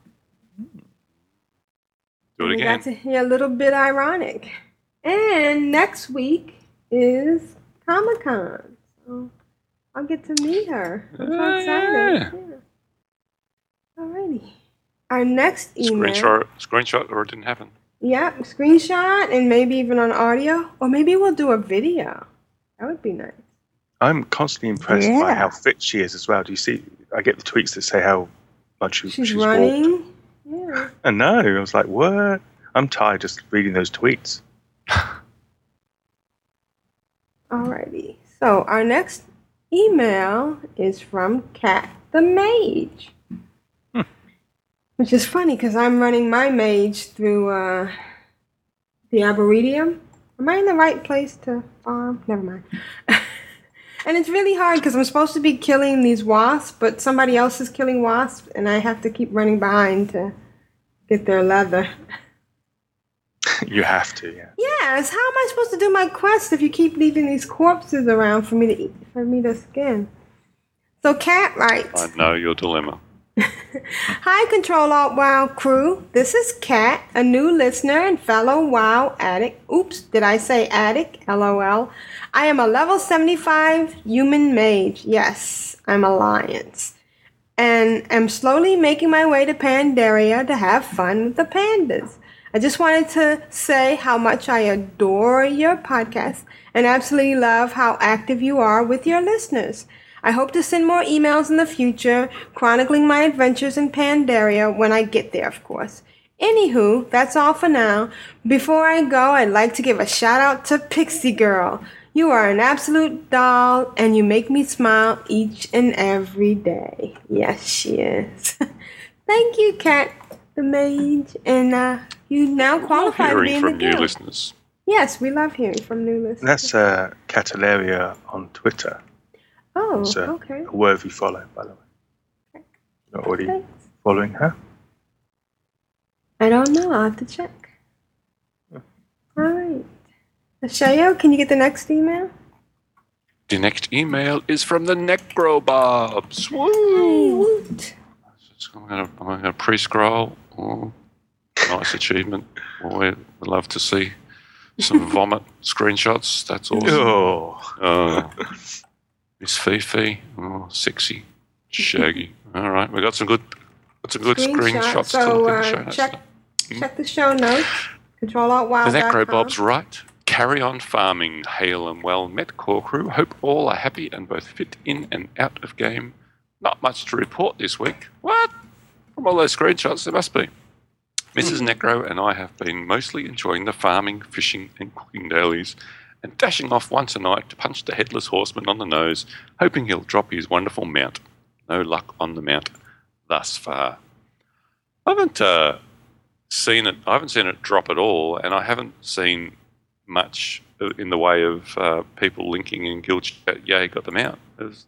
Do it we again. got to hear a little bit ironic. And next week is Comic Con. So I'll get to meet her. I'm so excited. Yeah. Alrighty. Our next email. Screenshot, screenshot, or it didn't happen. Yep, screenshot and maybe even on audio. Or maybe we'll do a video. That would be nice. I'm constantly impressed by how fit she is as well. Do you see? I get the tweets that say how much she, She's, she's walked. running. Yeah. I know. I was like, what? I'm tired just reading those tweets. Alrighty. So our next email is from Cat the Mage. Which is funny because I'm running my mage through uh, the Arboretum. Am I in the right place to farm? Never mind. and it's really hard because I'm supposed to be killing these wasps, but somebody else is killing wasps, and I have to keep running behind to get their leather. you have to, yeah. Yes, how am I supposed to do my quest if you keep leaving these corpses around for me to eat, for me to skin? So Cat writes, I know your dilemma. Hi Control Alt WoW crew. This is Kat, a new listener and fellow WoW addict. Oops, did I say addict? LOL. I am a level 75 human mage. Yes, I'm Alliance. And am slowly making my way to Pandaria to have fun with the pandas. I just wanted to say how much I adore your podcast and absolutely love how active you are with your listeners. I hope to send more emails in the future chronicling my adventures in Pandaria when I get there, of course. Anywho, that's all for now. Before I go, I'd like to give a shout out to Pixie Girl. You are an absolute doll and you make me smile each and every day. Yes, she is. Thank you, Cat the Mage. And uh, you now qualify to be Hearing in the from new guild. listeners. Yes, we love hearing from new listeners. That's uh, Catalaria on Twitter. Oh, It's a, okay. a worthy follow, by the way. You're already following her? I don't know. I'll have to check. Hmm. All right. Shayo, can you get the next email? The next email is from the Necrobobs. Woo! So I'm going to I'm gonna pre scroll. Oh, nice achievement. Oh, we- we'd love to see some vomit screenshots. That's awesome. Oh. Oh. Miss Fifi. Oh, sexy. Shaggy. All right. We got some good, got some good screenshots to So look at the show uh, notes. check check the show notes. Control Alt Wow. The Necrobob's right. Carry on farming. Hail and well met, core crew. Hope all are happy and both fit in and out of game. Not much to report this week. What? From all those screenshots, there must be. Mrs. Necro and I have been mostly enjoying the farming, fishing, and cooking dailies, and dashing off once a night to punch the headless horseman on the nose, hoping he'll drop his wonderful mount. No luck on the mount thus far. I haven't uh, seen it. I haven't seen it drop at all, and I haven't seen much in the way of uh, people linking in guild chat. Yay, got them out. Has,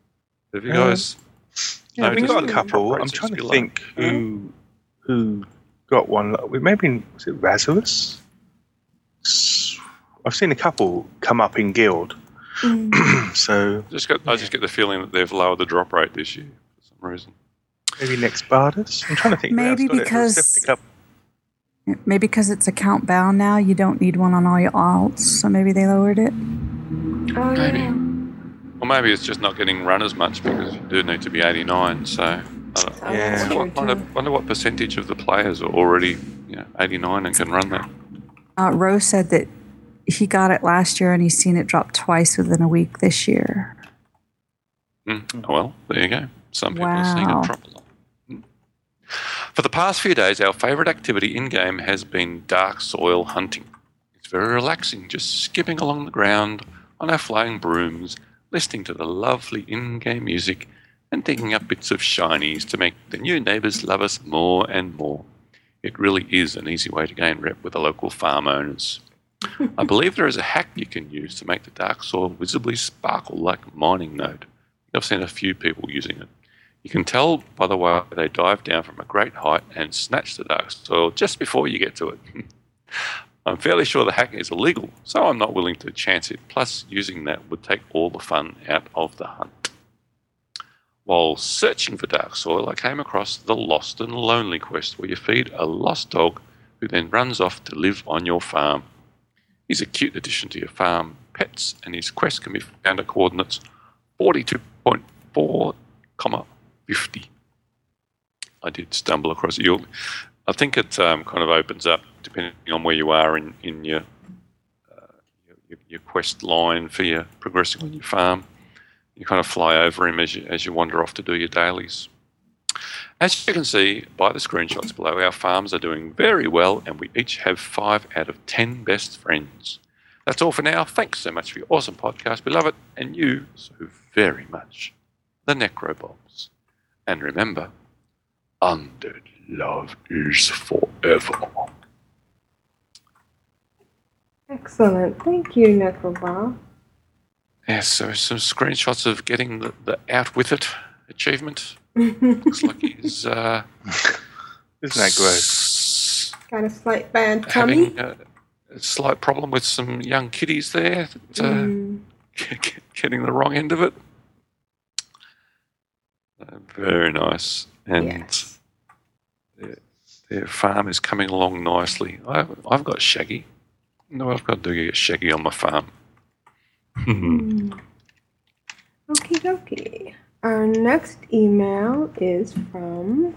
have you Uh, guys? Yeah, we got a couple. I'm trying to think who who got one. Maybe was it Razarus? S- I've seen a couple come up in guild. so Just got, I just get the feeling that they've lowered the drop rate this year for some reason. maybe next Bardus. I'm trying to think. Maybe got it. There was because- definitely a couple. Maybe because it's account bound now, you don't need one on all your alts, so maybe they lowered it. Oh, Maybe. Or maybe it's just not getting run as much because you do need to be 89. So, I don't, Yeah. wonder, what, wonder, wonder what percentage of the players are already you know, 89 and can run that. Uh, Rose said that he got it last year and he's seen it drop twice within a week this year. Mm. Well, there you go. Some people are seeing Wow. it drop a lot. Mm. For the past few days, our favourite activity in game has been dark soil hunting. It's very relaxing, just skipping along the ground on our flying brooms, listening to the lovely in game music and digging up bits of shinies to make the new neighbours love us more and more. It really is an easy way to gain rep with the local farm owners. I believe there is a hack you can use to make the dark soil visibly sparkle like mining node. I've seen a few people using it. You can tell by the way they dive down from a great height and snatch the dark soil just before you get to it. I'm fairly sure the hack is illegal, so I'm not willing to chance it. Plus, using that would take all the fun out of the hunt. While searching for dark soil, I came across the Lost and Lonely quest, where you feed a lost dog who then runs off to live on your farm. He's a cute addition to your farm pets, and his quest can be found at coordinates 42.4, comma 50. I did stumble across it. You'll, I think it um, kind of opens up depending on where you are in, in your, uh, your your quest line for your progressing on your farm. You kind of fly over him as you, as you wander off to do your dailies. As you can see by the screenshots below, our farms are doing very well and we each have five out of ten best friends. That's all for now. Thanks so much for your awesome podcast. We love it, and you so very much. The Necrobobs. And remember, undead love is forever. Excellent. Thank you, Necrobob. Yes, so some screenshots of getting the, the out with it achievement. Looks like he's uh, Isn't that gross? Got a slight bad tummy. having a, a slight problem with some young kiddies there, that, uh, Mm. getting the wrong end of it. Uh, very nice, and their, their farm is coming along nicely. I've, I've got Shaggy. No, I've got to get Shaggy on my farm. Mm. Okie dokie. Our next email is from.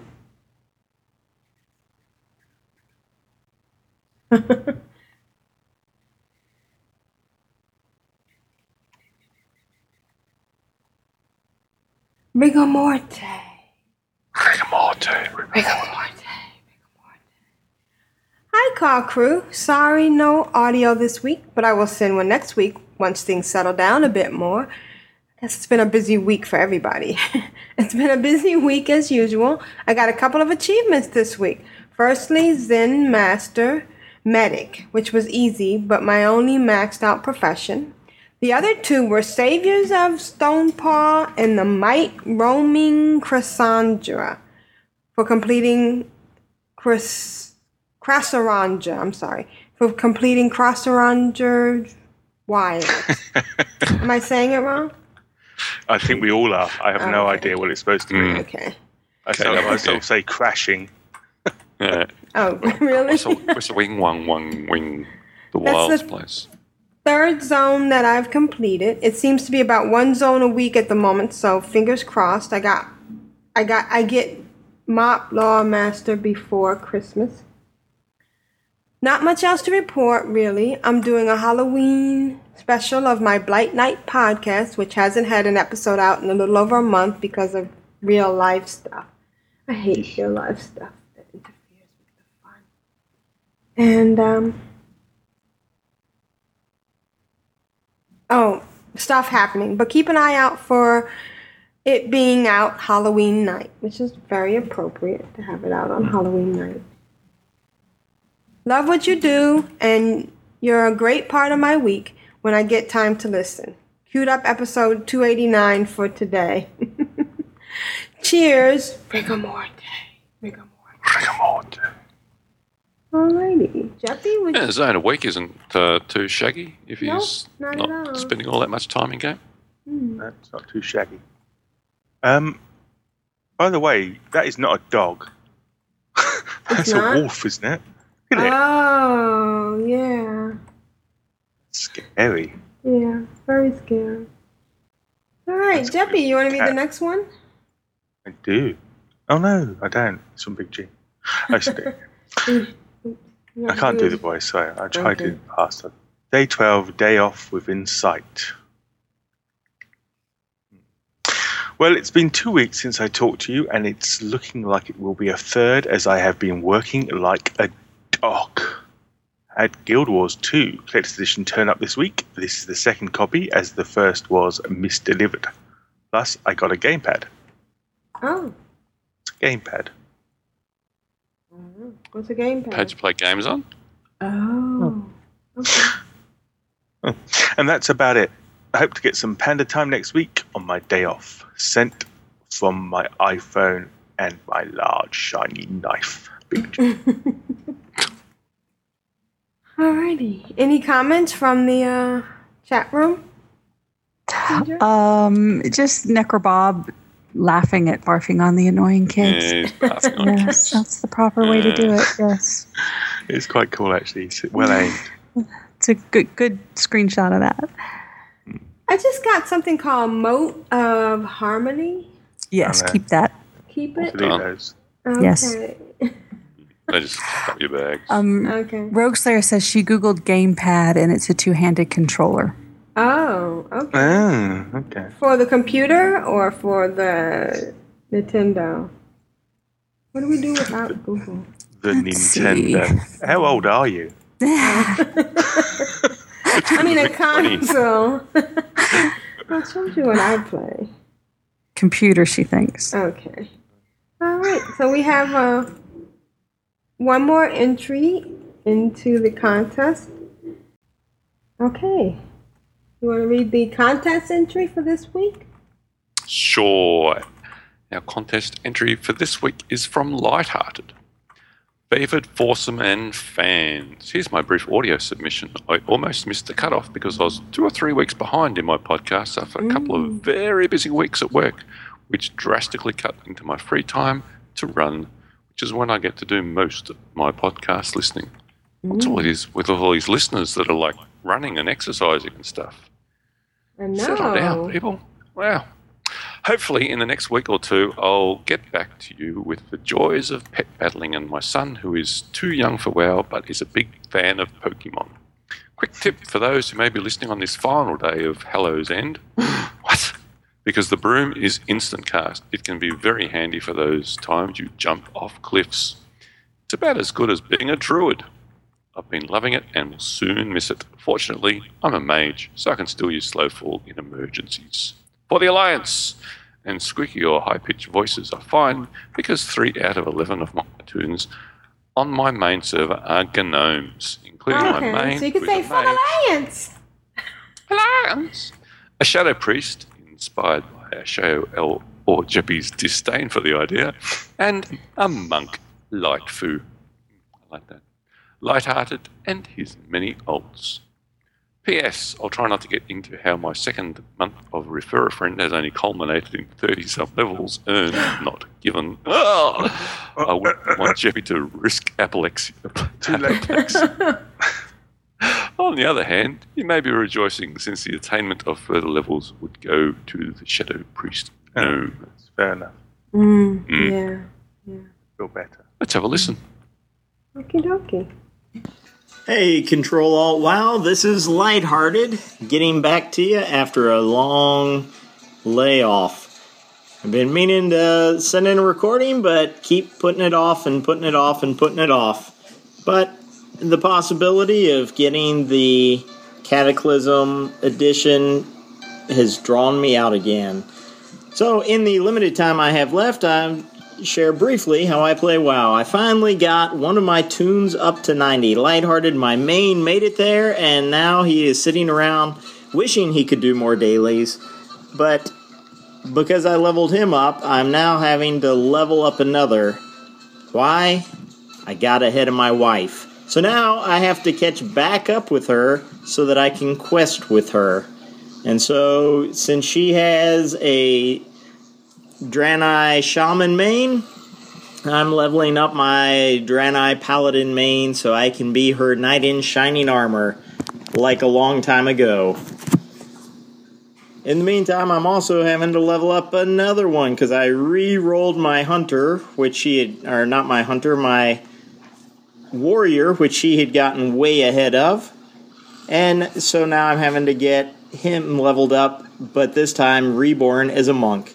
Rigamorte. Rigamorte. Rigamorte. Hi, car crew. Sorry, no audio this week, but I will send one next week once things settle down a bit more. Guess it's been a busy week for everybody. it's been a busy week as usual. I got a couple of achievements this week. Firstly, Zen Master Medic, which was easy, but my only maxed out profession. The other two were Saviors of Stoneplow and the Might Roaming Chrysandra for completing Chris. I'm sorry for completing Crasaranja Wild. Am I saying it wrong? I think we all are. I have Oh, no okay. idea what it's supposed to mean. Mm. Okay. I sort, Okay, of, I sort okay. of say crashing. Yeah. Oh, really? Whistle, whistle, wing, wang, wang, wing. The That's Wilds the- place. Third zone that I've completed. It seems to be about one zone a week at the moment, so fingers crossed. I got, I got, I get Mop Loremaster before Christmas. Not much else to report, really. I'm doing a Halloween special of my Blight Night podcast, which hasn't had an episode out in a little over a month because of real life stuff. I hate real life stuff that interferes with the fun. And, um, oh, stuff happening. But keep an eye out for it being out Halloween night, which is very appropriate to have it out on Halloween night. Love what you do, and you're a great part of my week when I get time to listen. Queued up episode 289 for today. Cheers. Rigamorte. Rigamorte. Alrighty. Jeppy, would Yeah, Zone a week isn't uh, too shaggy if Nope, he's not not all. spending all that much time in game. That's not too shaggy. Um, by the way, that is not a dog. That's not? a wolf, isn't it? Isn't it? Oh, yeah. Scary. Yeah, very scary. All right, Jeppy, you want to be the next one? I do. Oh no, I don't. It's from Big G. Oh, I, just- I can't do the voice, sorry. I tried Okay. to past it. Day 12, day off within sight. Well, it's been two weeks since I talked to you, and it's looking like it will be a third as I have been working like a dog. Had Guild Wars 2 Collector's Edition turn up this week. This is the second copy, as the first was misdelivered. Plus, I got a gamepad. Oh, gamepad. Mm-hmm. what's a gamepad? Pad you play games on? Oh. oh. And that's about it. I hope to get some panda time next week on my day off, sent from my iPhone and my large shiny knife. Big G. Alrighty. Any comments from the uh, chat room? Um, just Necrobob laughing at barfing on the annoying kids. Yeah, he's barfing on yes, that's the proper way to do it. Yes, It's quite cool, actually. It's well aimed. it's a good good screenshot of that. I just got something called Mote of Harmony. Yes, keep that. Keep it. Oh. Okay. Yes. They just cut your bags. Um, Okay. Rogue Slayer says she googled gamepad and it's a two-handed controller. Oh, okay. Oh, okay. For the computer or for the Nintendo? What do we do without Google? The Nintendo. How old are you? I mean, a console. I'll show you what I play. Computer, she thinks. Okay. All right. So we have uh, one more entry into the contest. Okay. You want to read the contest entry for this week? Sure. Our contest entry for this week is from Lighthearted. Favoured foursome and fans. Here's my brief audio submission. I almost missed the cutoff because I was two or three weeks behind in my podcast after a couple of mm. very busy weeks at work, which drastically cut into my free time to run, which is when I get to do most of my podcast listening. What's mm. all it is with all these listeners that are like running and exercising and stuff? I know. Settle down, people. Wow. Hopefully, in the next week or two, I'll get back to you with the joys of pet battling and my son, who is too young for WoW but is a big fan of Pokemon. Quick tip for those who may be listening on this final day of Hallow's End. Because the broom is instant cast. It can be very handy for those times you jump off cliffs. It's about as good as being a druid. I've been loving it and will soon miss it. Fortunately, I'm a mage, so I can still use Slowfall in emergencies. For the Alliance! And squeaky or high pitched voices are fine because 3 out of 11 of my toons on my main server are gnomes, including my Okay. main. So you can say mage, Alliance. Alliance! A shadow priest, inspired by Ashayo El or Jeppy's disdain for the idea, and a monk, Lightfu. I like that. Light-hearted and his many alts. P.S. I'll try not to get into how my second month of refer a friend has only culminated in 30 some levels earned, not given. Ah! I wouldn't want Jeppy to risk apoplexy. apoplexy. On the other hand, you may be rejoicing since the attainment of further levels would go to the Shadow Priest gnome. That's fair enough. Mm, Mm. Yeah. Feel better. Let's have a listen. Okie dokie. Hey, Control Alt Wow, this is Lighthearted getting back to you after a long layoff. I've been meaning to send in a recording, but keep putting it off and putting it off and putting it off. But the possibility of getting the Cataclysm edition has drawn me out again. So, in the limited time I have left, I share briefly how I play WoW. I finally got one of my toons up to 90. Lighthearted, my main, made it there, and now he is sitting around wishing he could do more dailies. But because I leveled him up, I'm now having to level up another. Why? I got ahead of my wife. So now I have to catch back up with her so that I can quest with her. And so, since she has a Draenei Shaman main, I'm leveling up my Draenei Paladin main so I can be her knight in shining armor like a long time ago. In the meantime, I'm also having to level up another one because I re-rolled my hunter, which she had, or not my hunter, my warrior, which he had gotten way ahead of. And so now I'm having to get him leveled up, but this time reborn as a monk.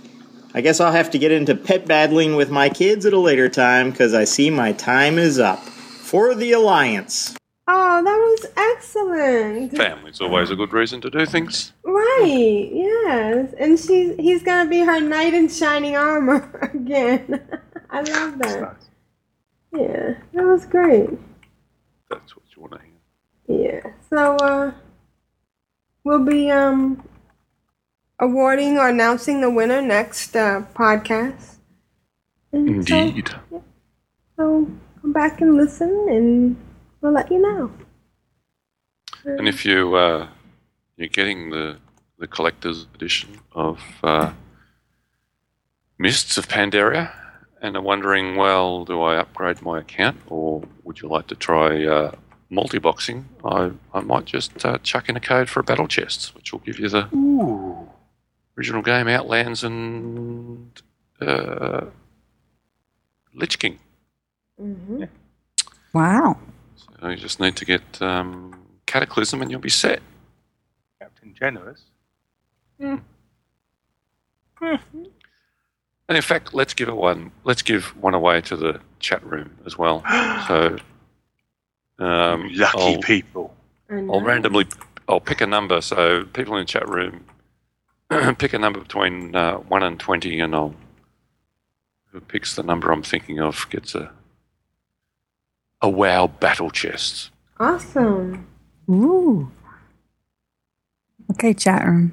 I guess I'll have to get into pet battling with my kids at a later time because I see my time is up. For the Alliance. Oh, that was excellent. Family's always a good reason to do things. Right, yes. And she's he's gonna be her knight in shining armor again. I love that. Yeah, that was great. That's what you want to hear. Yeah. So uh we'll be um awarding or announcing the winner next uh podcast. And so- Indeed. So come back and listen and we'll let you know. And if you uh, you're getting the the collector's edition of uh, Mists of Pandaria, and are wondering, well, do I upgrade my account, or would you like to try uh, multi-boxing? I I might just uh, chuck in a code for a battle chest, which will give you the original game Outlands and uh, Lich King. Mm-hmm. Wow. So you just need to get um, Cataclysm, and you'll be set. Captain Generous. And in fact, let's give it one. Let's give one away to the chat room as well. So, um, Lucky I'll, people. I'll randomly. I'll pick a number. So people in the chat room pick a number between uh, one and twenty, and I'll. Who picks the number I'm thinking of gets a. A WoW battle chest. Awesome. Ooh. Okay, chat room.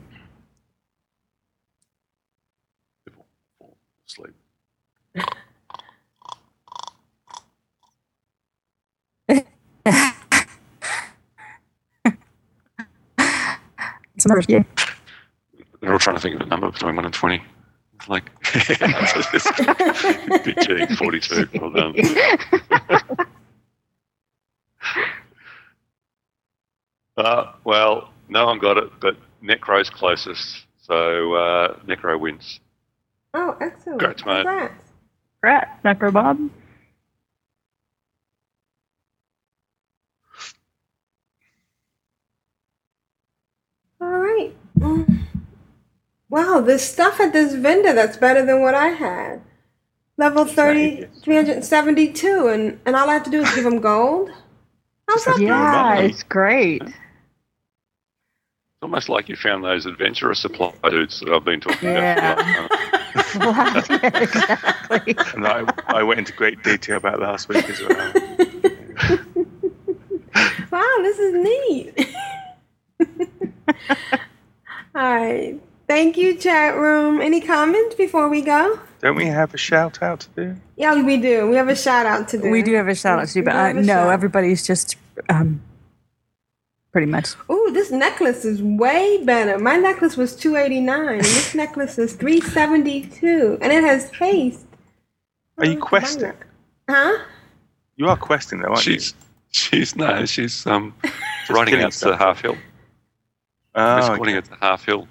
It's a another yeah. They're all trying to think of a number between one and twenty. It's like big G, forty-two. Well done. Uh, well, no one got it, but Necro's closest, so uh, Necro wins. Oh, excellent. Congrats, mate. Congrats. Rat, Necro Bob. All right. Mm. Wow, there's stuff at this vendor that's better than what I had. Level 30, 372, and, and all I have to do is give them gold? How's that Yeah, money. it's great. It's almost like you found those adventurer supply dudes that I've been talking Yeah. about. For the last month. exactly. And I, I went into great detail about last week as well. Wow, this is neat. all right. Thank you, chat room. Any comments before we go? Don't we have a shout out to do? Yeah, we do. We have a shout out to do. We do have a shout out to you, but We do uh, no, shout. everybody's just um, pretty much. Ooh, this necklace is way better. My necklace was two eighty nine, and this necklace is three seventy two, and it has haste. Are you questing? Huh? You are questing though, aren't you? She's she's no, she's um riding killing out to stuff. Half Hill. you? Oh, escorting it to the Half Hill.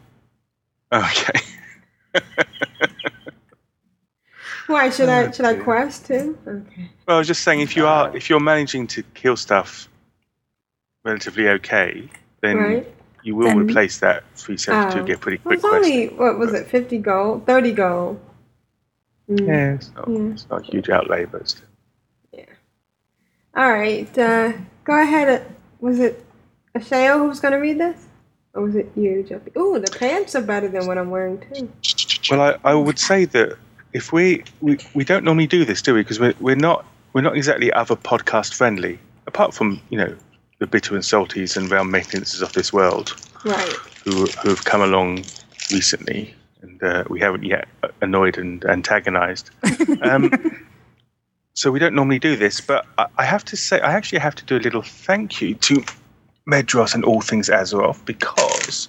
okay. Why should I should I quest too? Okay. Well, I was just saying, if you are if you're managing to kill stuff relatively okay, then Right. you will Then- replace that 372 Oh. get pretty Well, quick. it's only what was it? Fifty gold, thirty gold. Mm. Yeah, it's not, Yeah. it's not a huge outlay, but still. All right. Uh, go ahead. uh, Was it Ashayo who was going to read this, or was it you, Jumpy? Ooh, the pants are better than what I'm wearing too. Well, I, I would say that if we, we we don't normally do this, do we? Because we're we're not we're not exactly other podcast friendly, apart from you know the bitter and salties and realm maintenances of this world, Right. who who have come along recently, and uh, we haven't yet annoyed and antagonized. Um, so we don't normally do this, but I, I have to say, I actually have to do a little thank you to Medros and All Things Azeroth because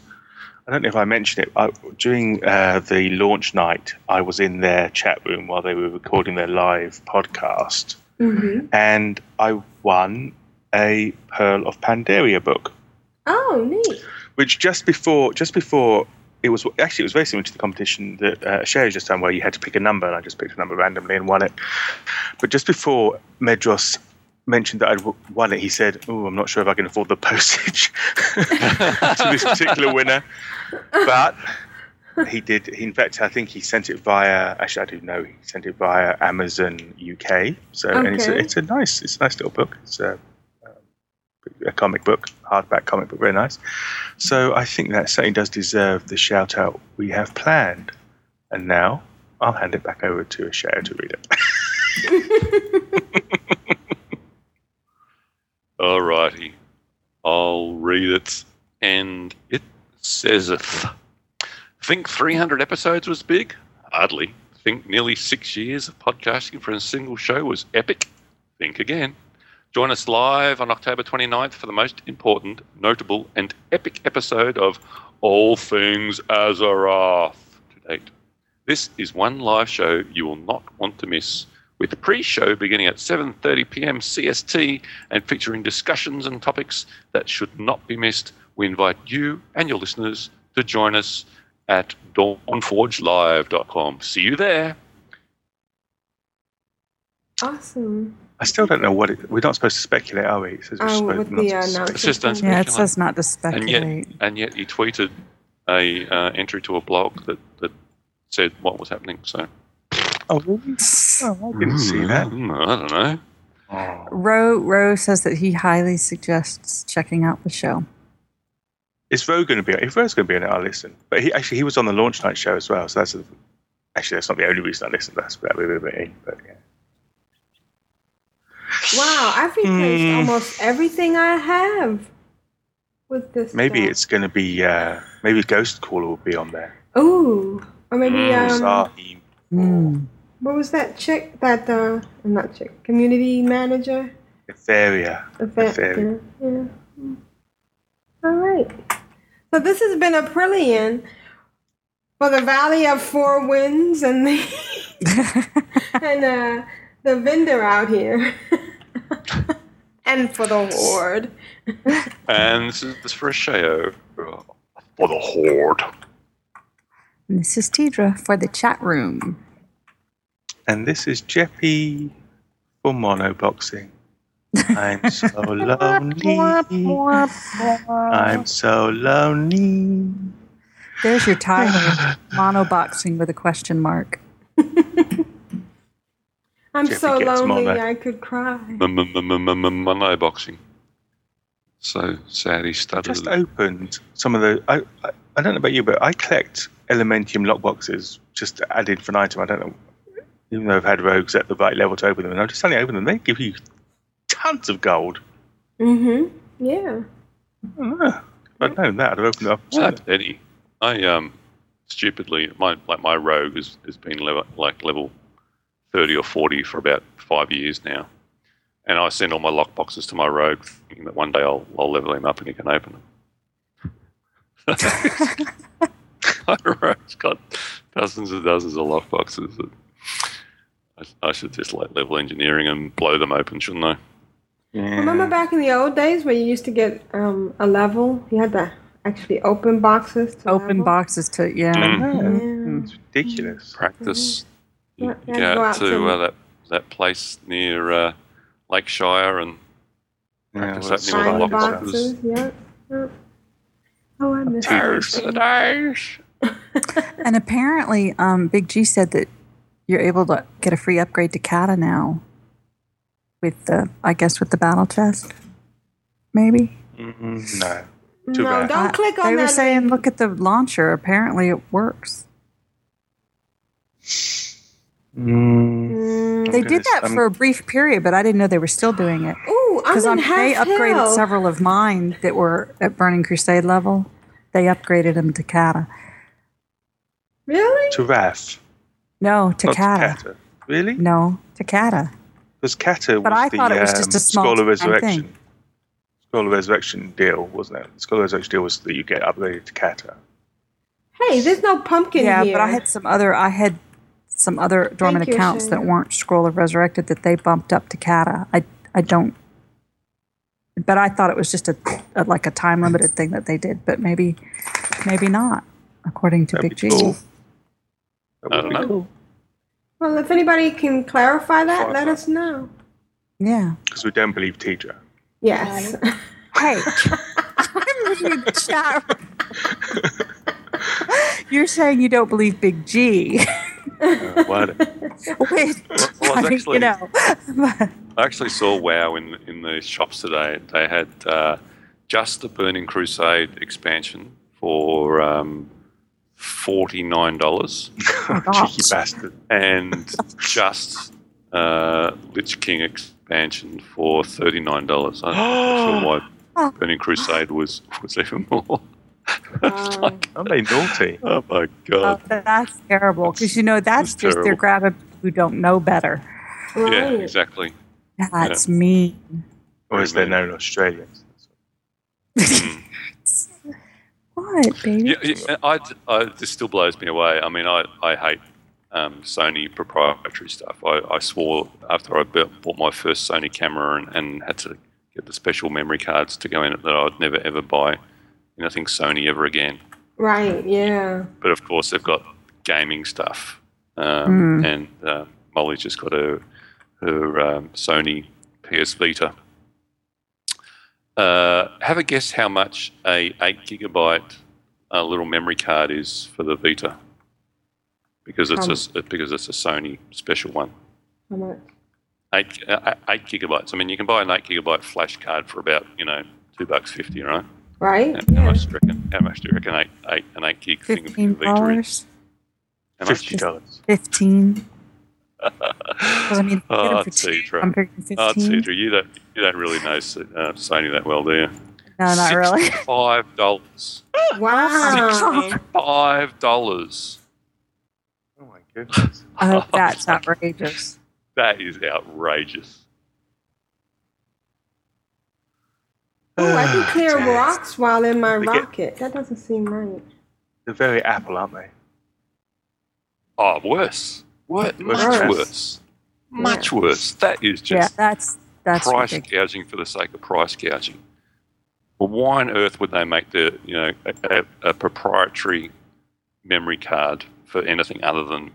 I don't know if I mentioned it. I, during uh, the launch night, I was in their chat room while they were recording their live podcast, Mm-hmm. and I won a Pearl of Pandaria book. Oh, neat. Which just before, just before it was actually it was very similar to the competition that uh, Sherry's just done, where you had to pick a number, and I just picked a number randomly and won it. But just before Medros mentioned that I'd won it, he said, "Oh, I'm not sure if I can afford the postage to this particular winner." But he did. In fact, I think he sent it via. Actually, I do know he sent it via Amazon UK. So, and it's a, it's a nice, it's a nice little book. It's uh, um, pretty a comic book, hardback comic book, very nice. So I think that certainly does deserve the shout out we have planned. And now I'll hand it back over to Ashayo to read it. Alrighty. I'll read it. And it says, Think 300 episodes was big? Hardly. Think nearly six years of podcasting for a single show was epic? Think again. Join us live on October 29th for the most important, notable, and epic episode of All Things Azeroth to date. This is one live show you will not want to miss, with pre-show beginning at 7:30 p.m. CST and featuring discussions and topics that should not be missed. We invite you and your listeners to join us at dawnforgelive.com. See you there. Awesome. I still don't know what it. We're not supposed to speculate, are we? It says Oh, supposed with not the to announcement. It's just don't Yeah, it speculate. says not to speculate. and yet, and yet he tweeted a uh, entry to a blog that, that said what was happening. So Oh, really? Oh, I didn't see that. Mm, I don't know. Ro Ro says that he highly suggests checking out the show. Is Ro going to be? If Ro's going to be on it, I'll listen. But he actually he was on the launch night show as well. So that's a, actually that's not the only reason I listened. That's that we were in. But yeah. Wow, I've replaced Hmm. almost everything I have with this. maybe stuff. it's going to be. Uh, maybe Ghostcrawler will be on there. Ooh, or maybe Mm, um, Mm. what was that chick? That uh, not chick, community manager. Etheria. Event, Etheria. yeah. yeah. Mm. All right. So this has been Aprillian for the Valley of Four Winds and the and uh, the vendor out here, and for the horde. And this is this for a show for the horde. And this is Tedrah for the chat room. And this is Jeppy for mono boxing. I'm so lonely. I'm so lonely. There's your title, monoboxing with a question mark. I'm Jeffrey so lonely mono. I could cry. Mono boxing. So sad he stuttered. Just opened some of the. I, I, I don't know about you, but I collect Elementium lockboxes just to add infinitum. I don't know. Even though I've had rogues at the right level to open them, and I just suddenly open them, they give you tons of gold. Mm-hmm. Yeah. Ah, if I'd known that, I'd have opened it up. Sad Eddie. I um stupidly my like my rogue has, has been level like level thirty or forty for about five years now. And I send all my lock boxes to my rogue thinking that one day I'll I'll level him up and he can open them. my rogue's got dozens and dozens of lock boxes that I, I should just like level engineering and blow them open, shouldn't I? Remember back in the old days where you used to get um, a level? You had to actually open boxes. To Open level? boxes to, yeah. Mm. It's ridiculous. Practice. Yeah, yeah, go go out out to to- uh, that that place near uh, Lakeshire and practice well, opening all the Find boxes. boxes. Yeah. yeah. Oh, I miss Tears those the days. days. And apparently, um, Big G said that you're able to get a free upgrade to Kata now. With the, I guess, with the battle chest, maybe. Mm, no. Too No, bad. don't click on They were that saying, look at the launcher. Apparently, it works. Mm, They did that for a brief period, but I didn't know they were still doing it. Ooh, I'm Because in they half upgraded hell. several of mine that were at Burning Crusade level. They upgraded them to Kata. Really? To Wrath. No, to Not Kata. Kata. Really? No, to Kata. Because Kata But was I the thought it was um, just a small Scroll of Resurrection. thing. Scroll of Resurrection deal, wasn't it? The Scroll of Resurrection deal was that you get upgraded to Kata. Hey, there's no pumpkin here. yeah, here. but I had some other. I had some other dormant you, accounts Shane. that weren't Scroll of Resurrected that they bumped up to Kata. I I don't. But I thought it was just a, a like a time limited thing that they did. But maybe maybe not, according to That'd Big be G. cool. I don't know. Well, if anybody can clarify that, let us know. Yeah. Because we don't believe Tedrah. Yes. Hey, I'm reading the chat. You're saying you don't believe Big G. Uh, what? Which, Well, I mean, actually- you know. I actually saw WoW in in the shops today. They had uh, just the Burning Crusade expansion for um, forty nine dollars, Cheeky bastard. and just uh, Lich King expansion for thirty nine dollars. I'm not sure why Burning Crusade was was even more. Are they naughty? Oh my Oh, god! that's terrible because you know that's That's just they're grabbing people who don't know better. Yeah, exactly. That's Yeah. mean. Or is they're known Australians. What, baby? Yeah, yeah, I, I, this still blows me away. I mean, I, I hate um, Sony proprietary stuff. I, I swore after I built, bought my first Sony camera and, and had to get the special memory cards to go in it that I'd never ever buy anything Sony ever again. Right, yeah. But of course, they've got gaming stuff, um, Mm. and uh, Molly's just got her her um, Sony PS Vita. Uh, have a guess how much a eight gigabyte uh, little memory card is for the Vita, because it's a s because it's a Sony special one. How much? Eight uh, eight gigabytes. I mean, you can buy an eight gigabyte flash card for about you know two bucks fifty, right? Right? How, how much do you reckon? How much do you reckon eight eight an eight gig thing of Fifteen dollars. How much? Fifty dollars. Fifteen. 'Cause, I mean, get 'em Oh, for cheap. I'm figuring Oh, 15. You don't you don't really know uh, Sony that well, do you? No, not really. Five dollars. Wow. Five dollars. Oh my goodness. Oh, that's outrageous. That is outrageous. Oh, I can ah, clear rocks while in my They get- rocket. That doesn't seem right. They're very Apple, aren't they? Oh, worse. What? Much Worse. worse. Much worse. That is Yeah, just that's that's price ridiculous. gouging for the sake of price gouging. Well, why on earth would they make the you know a, a, a proprietary memory card for anything other than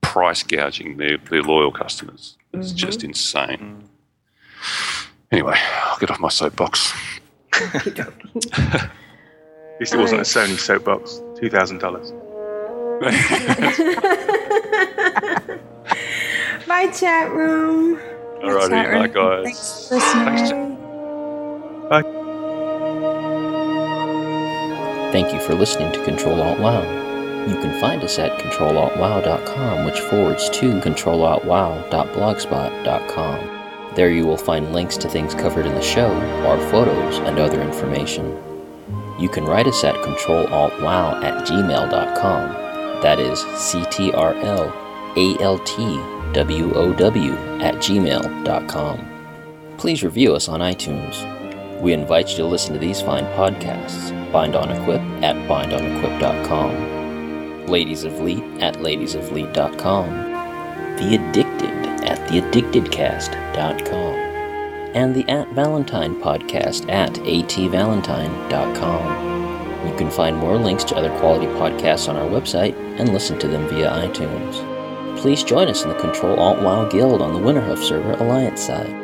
price gouging their, their loyal customers? It's Mhm. just insane. Mm. Anyway, I'll get off my soapbox. At least it wasn't a Sony soapbox. Two thousand dollars. Bye, chat room. Alrighty, Chat room. bye guys. Thanks for listening. Thank you for listening to Control Alt WoW. You can find us at controlaltwow.com, which forwards to controlaltwow.blogspot.com. There you will find links to things covered in the show, our photos, and other information. You can write us at controlaltwow at gmail.com. That is C T R L A L T W O W at gmail.com. Please review us on iTunes. We invite you to listen to these fine podcasts Bind on Equip at bindonequip.com, Ladies of Leet at ladiesofleet.com, The Addicted theaddictedcast.com, and the At Valentine podcast at atvalentine.com. You can find more links to other quality podcasts on our website and listen to them via iTunes. Please join us in the Control Alt WoW Guild on the Winterhoof server Alliance side.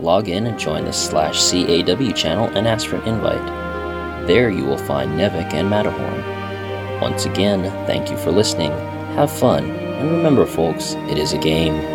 Log in and join the slash CAW channel and ask for an invite. There you will find Nevik and Matterhorn. Once again, thank you for listening, have fun, and remember folks, it is a game.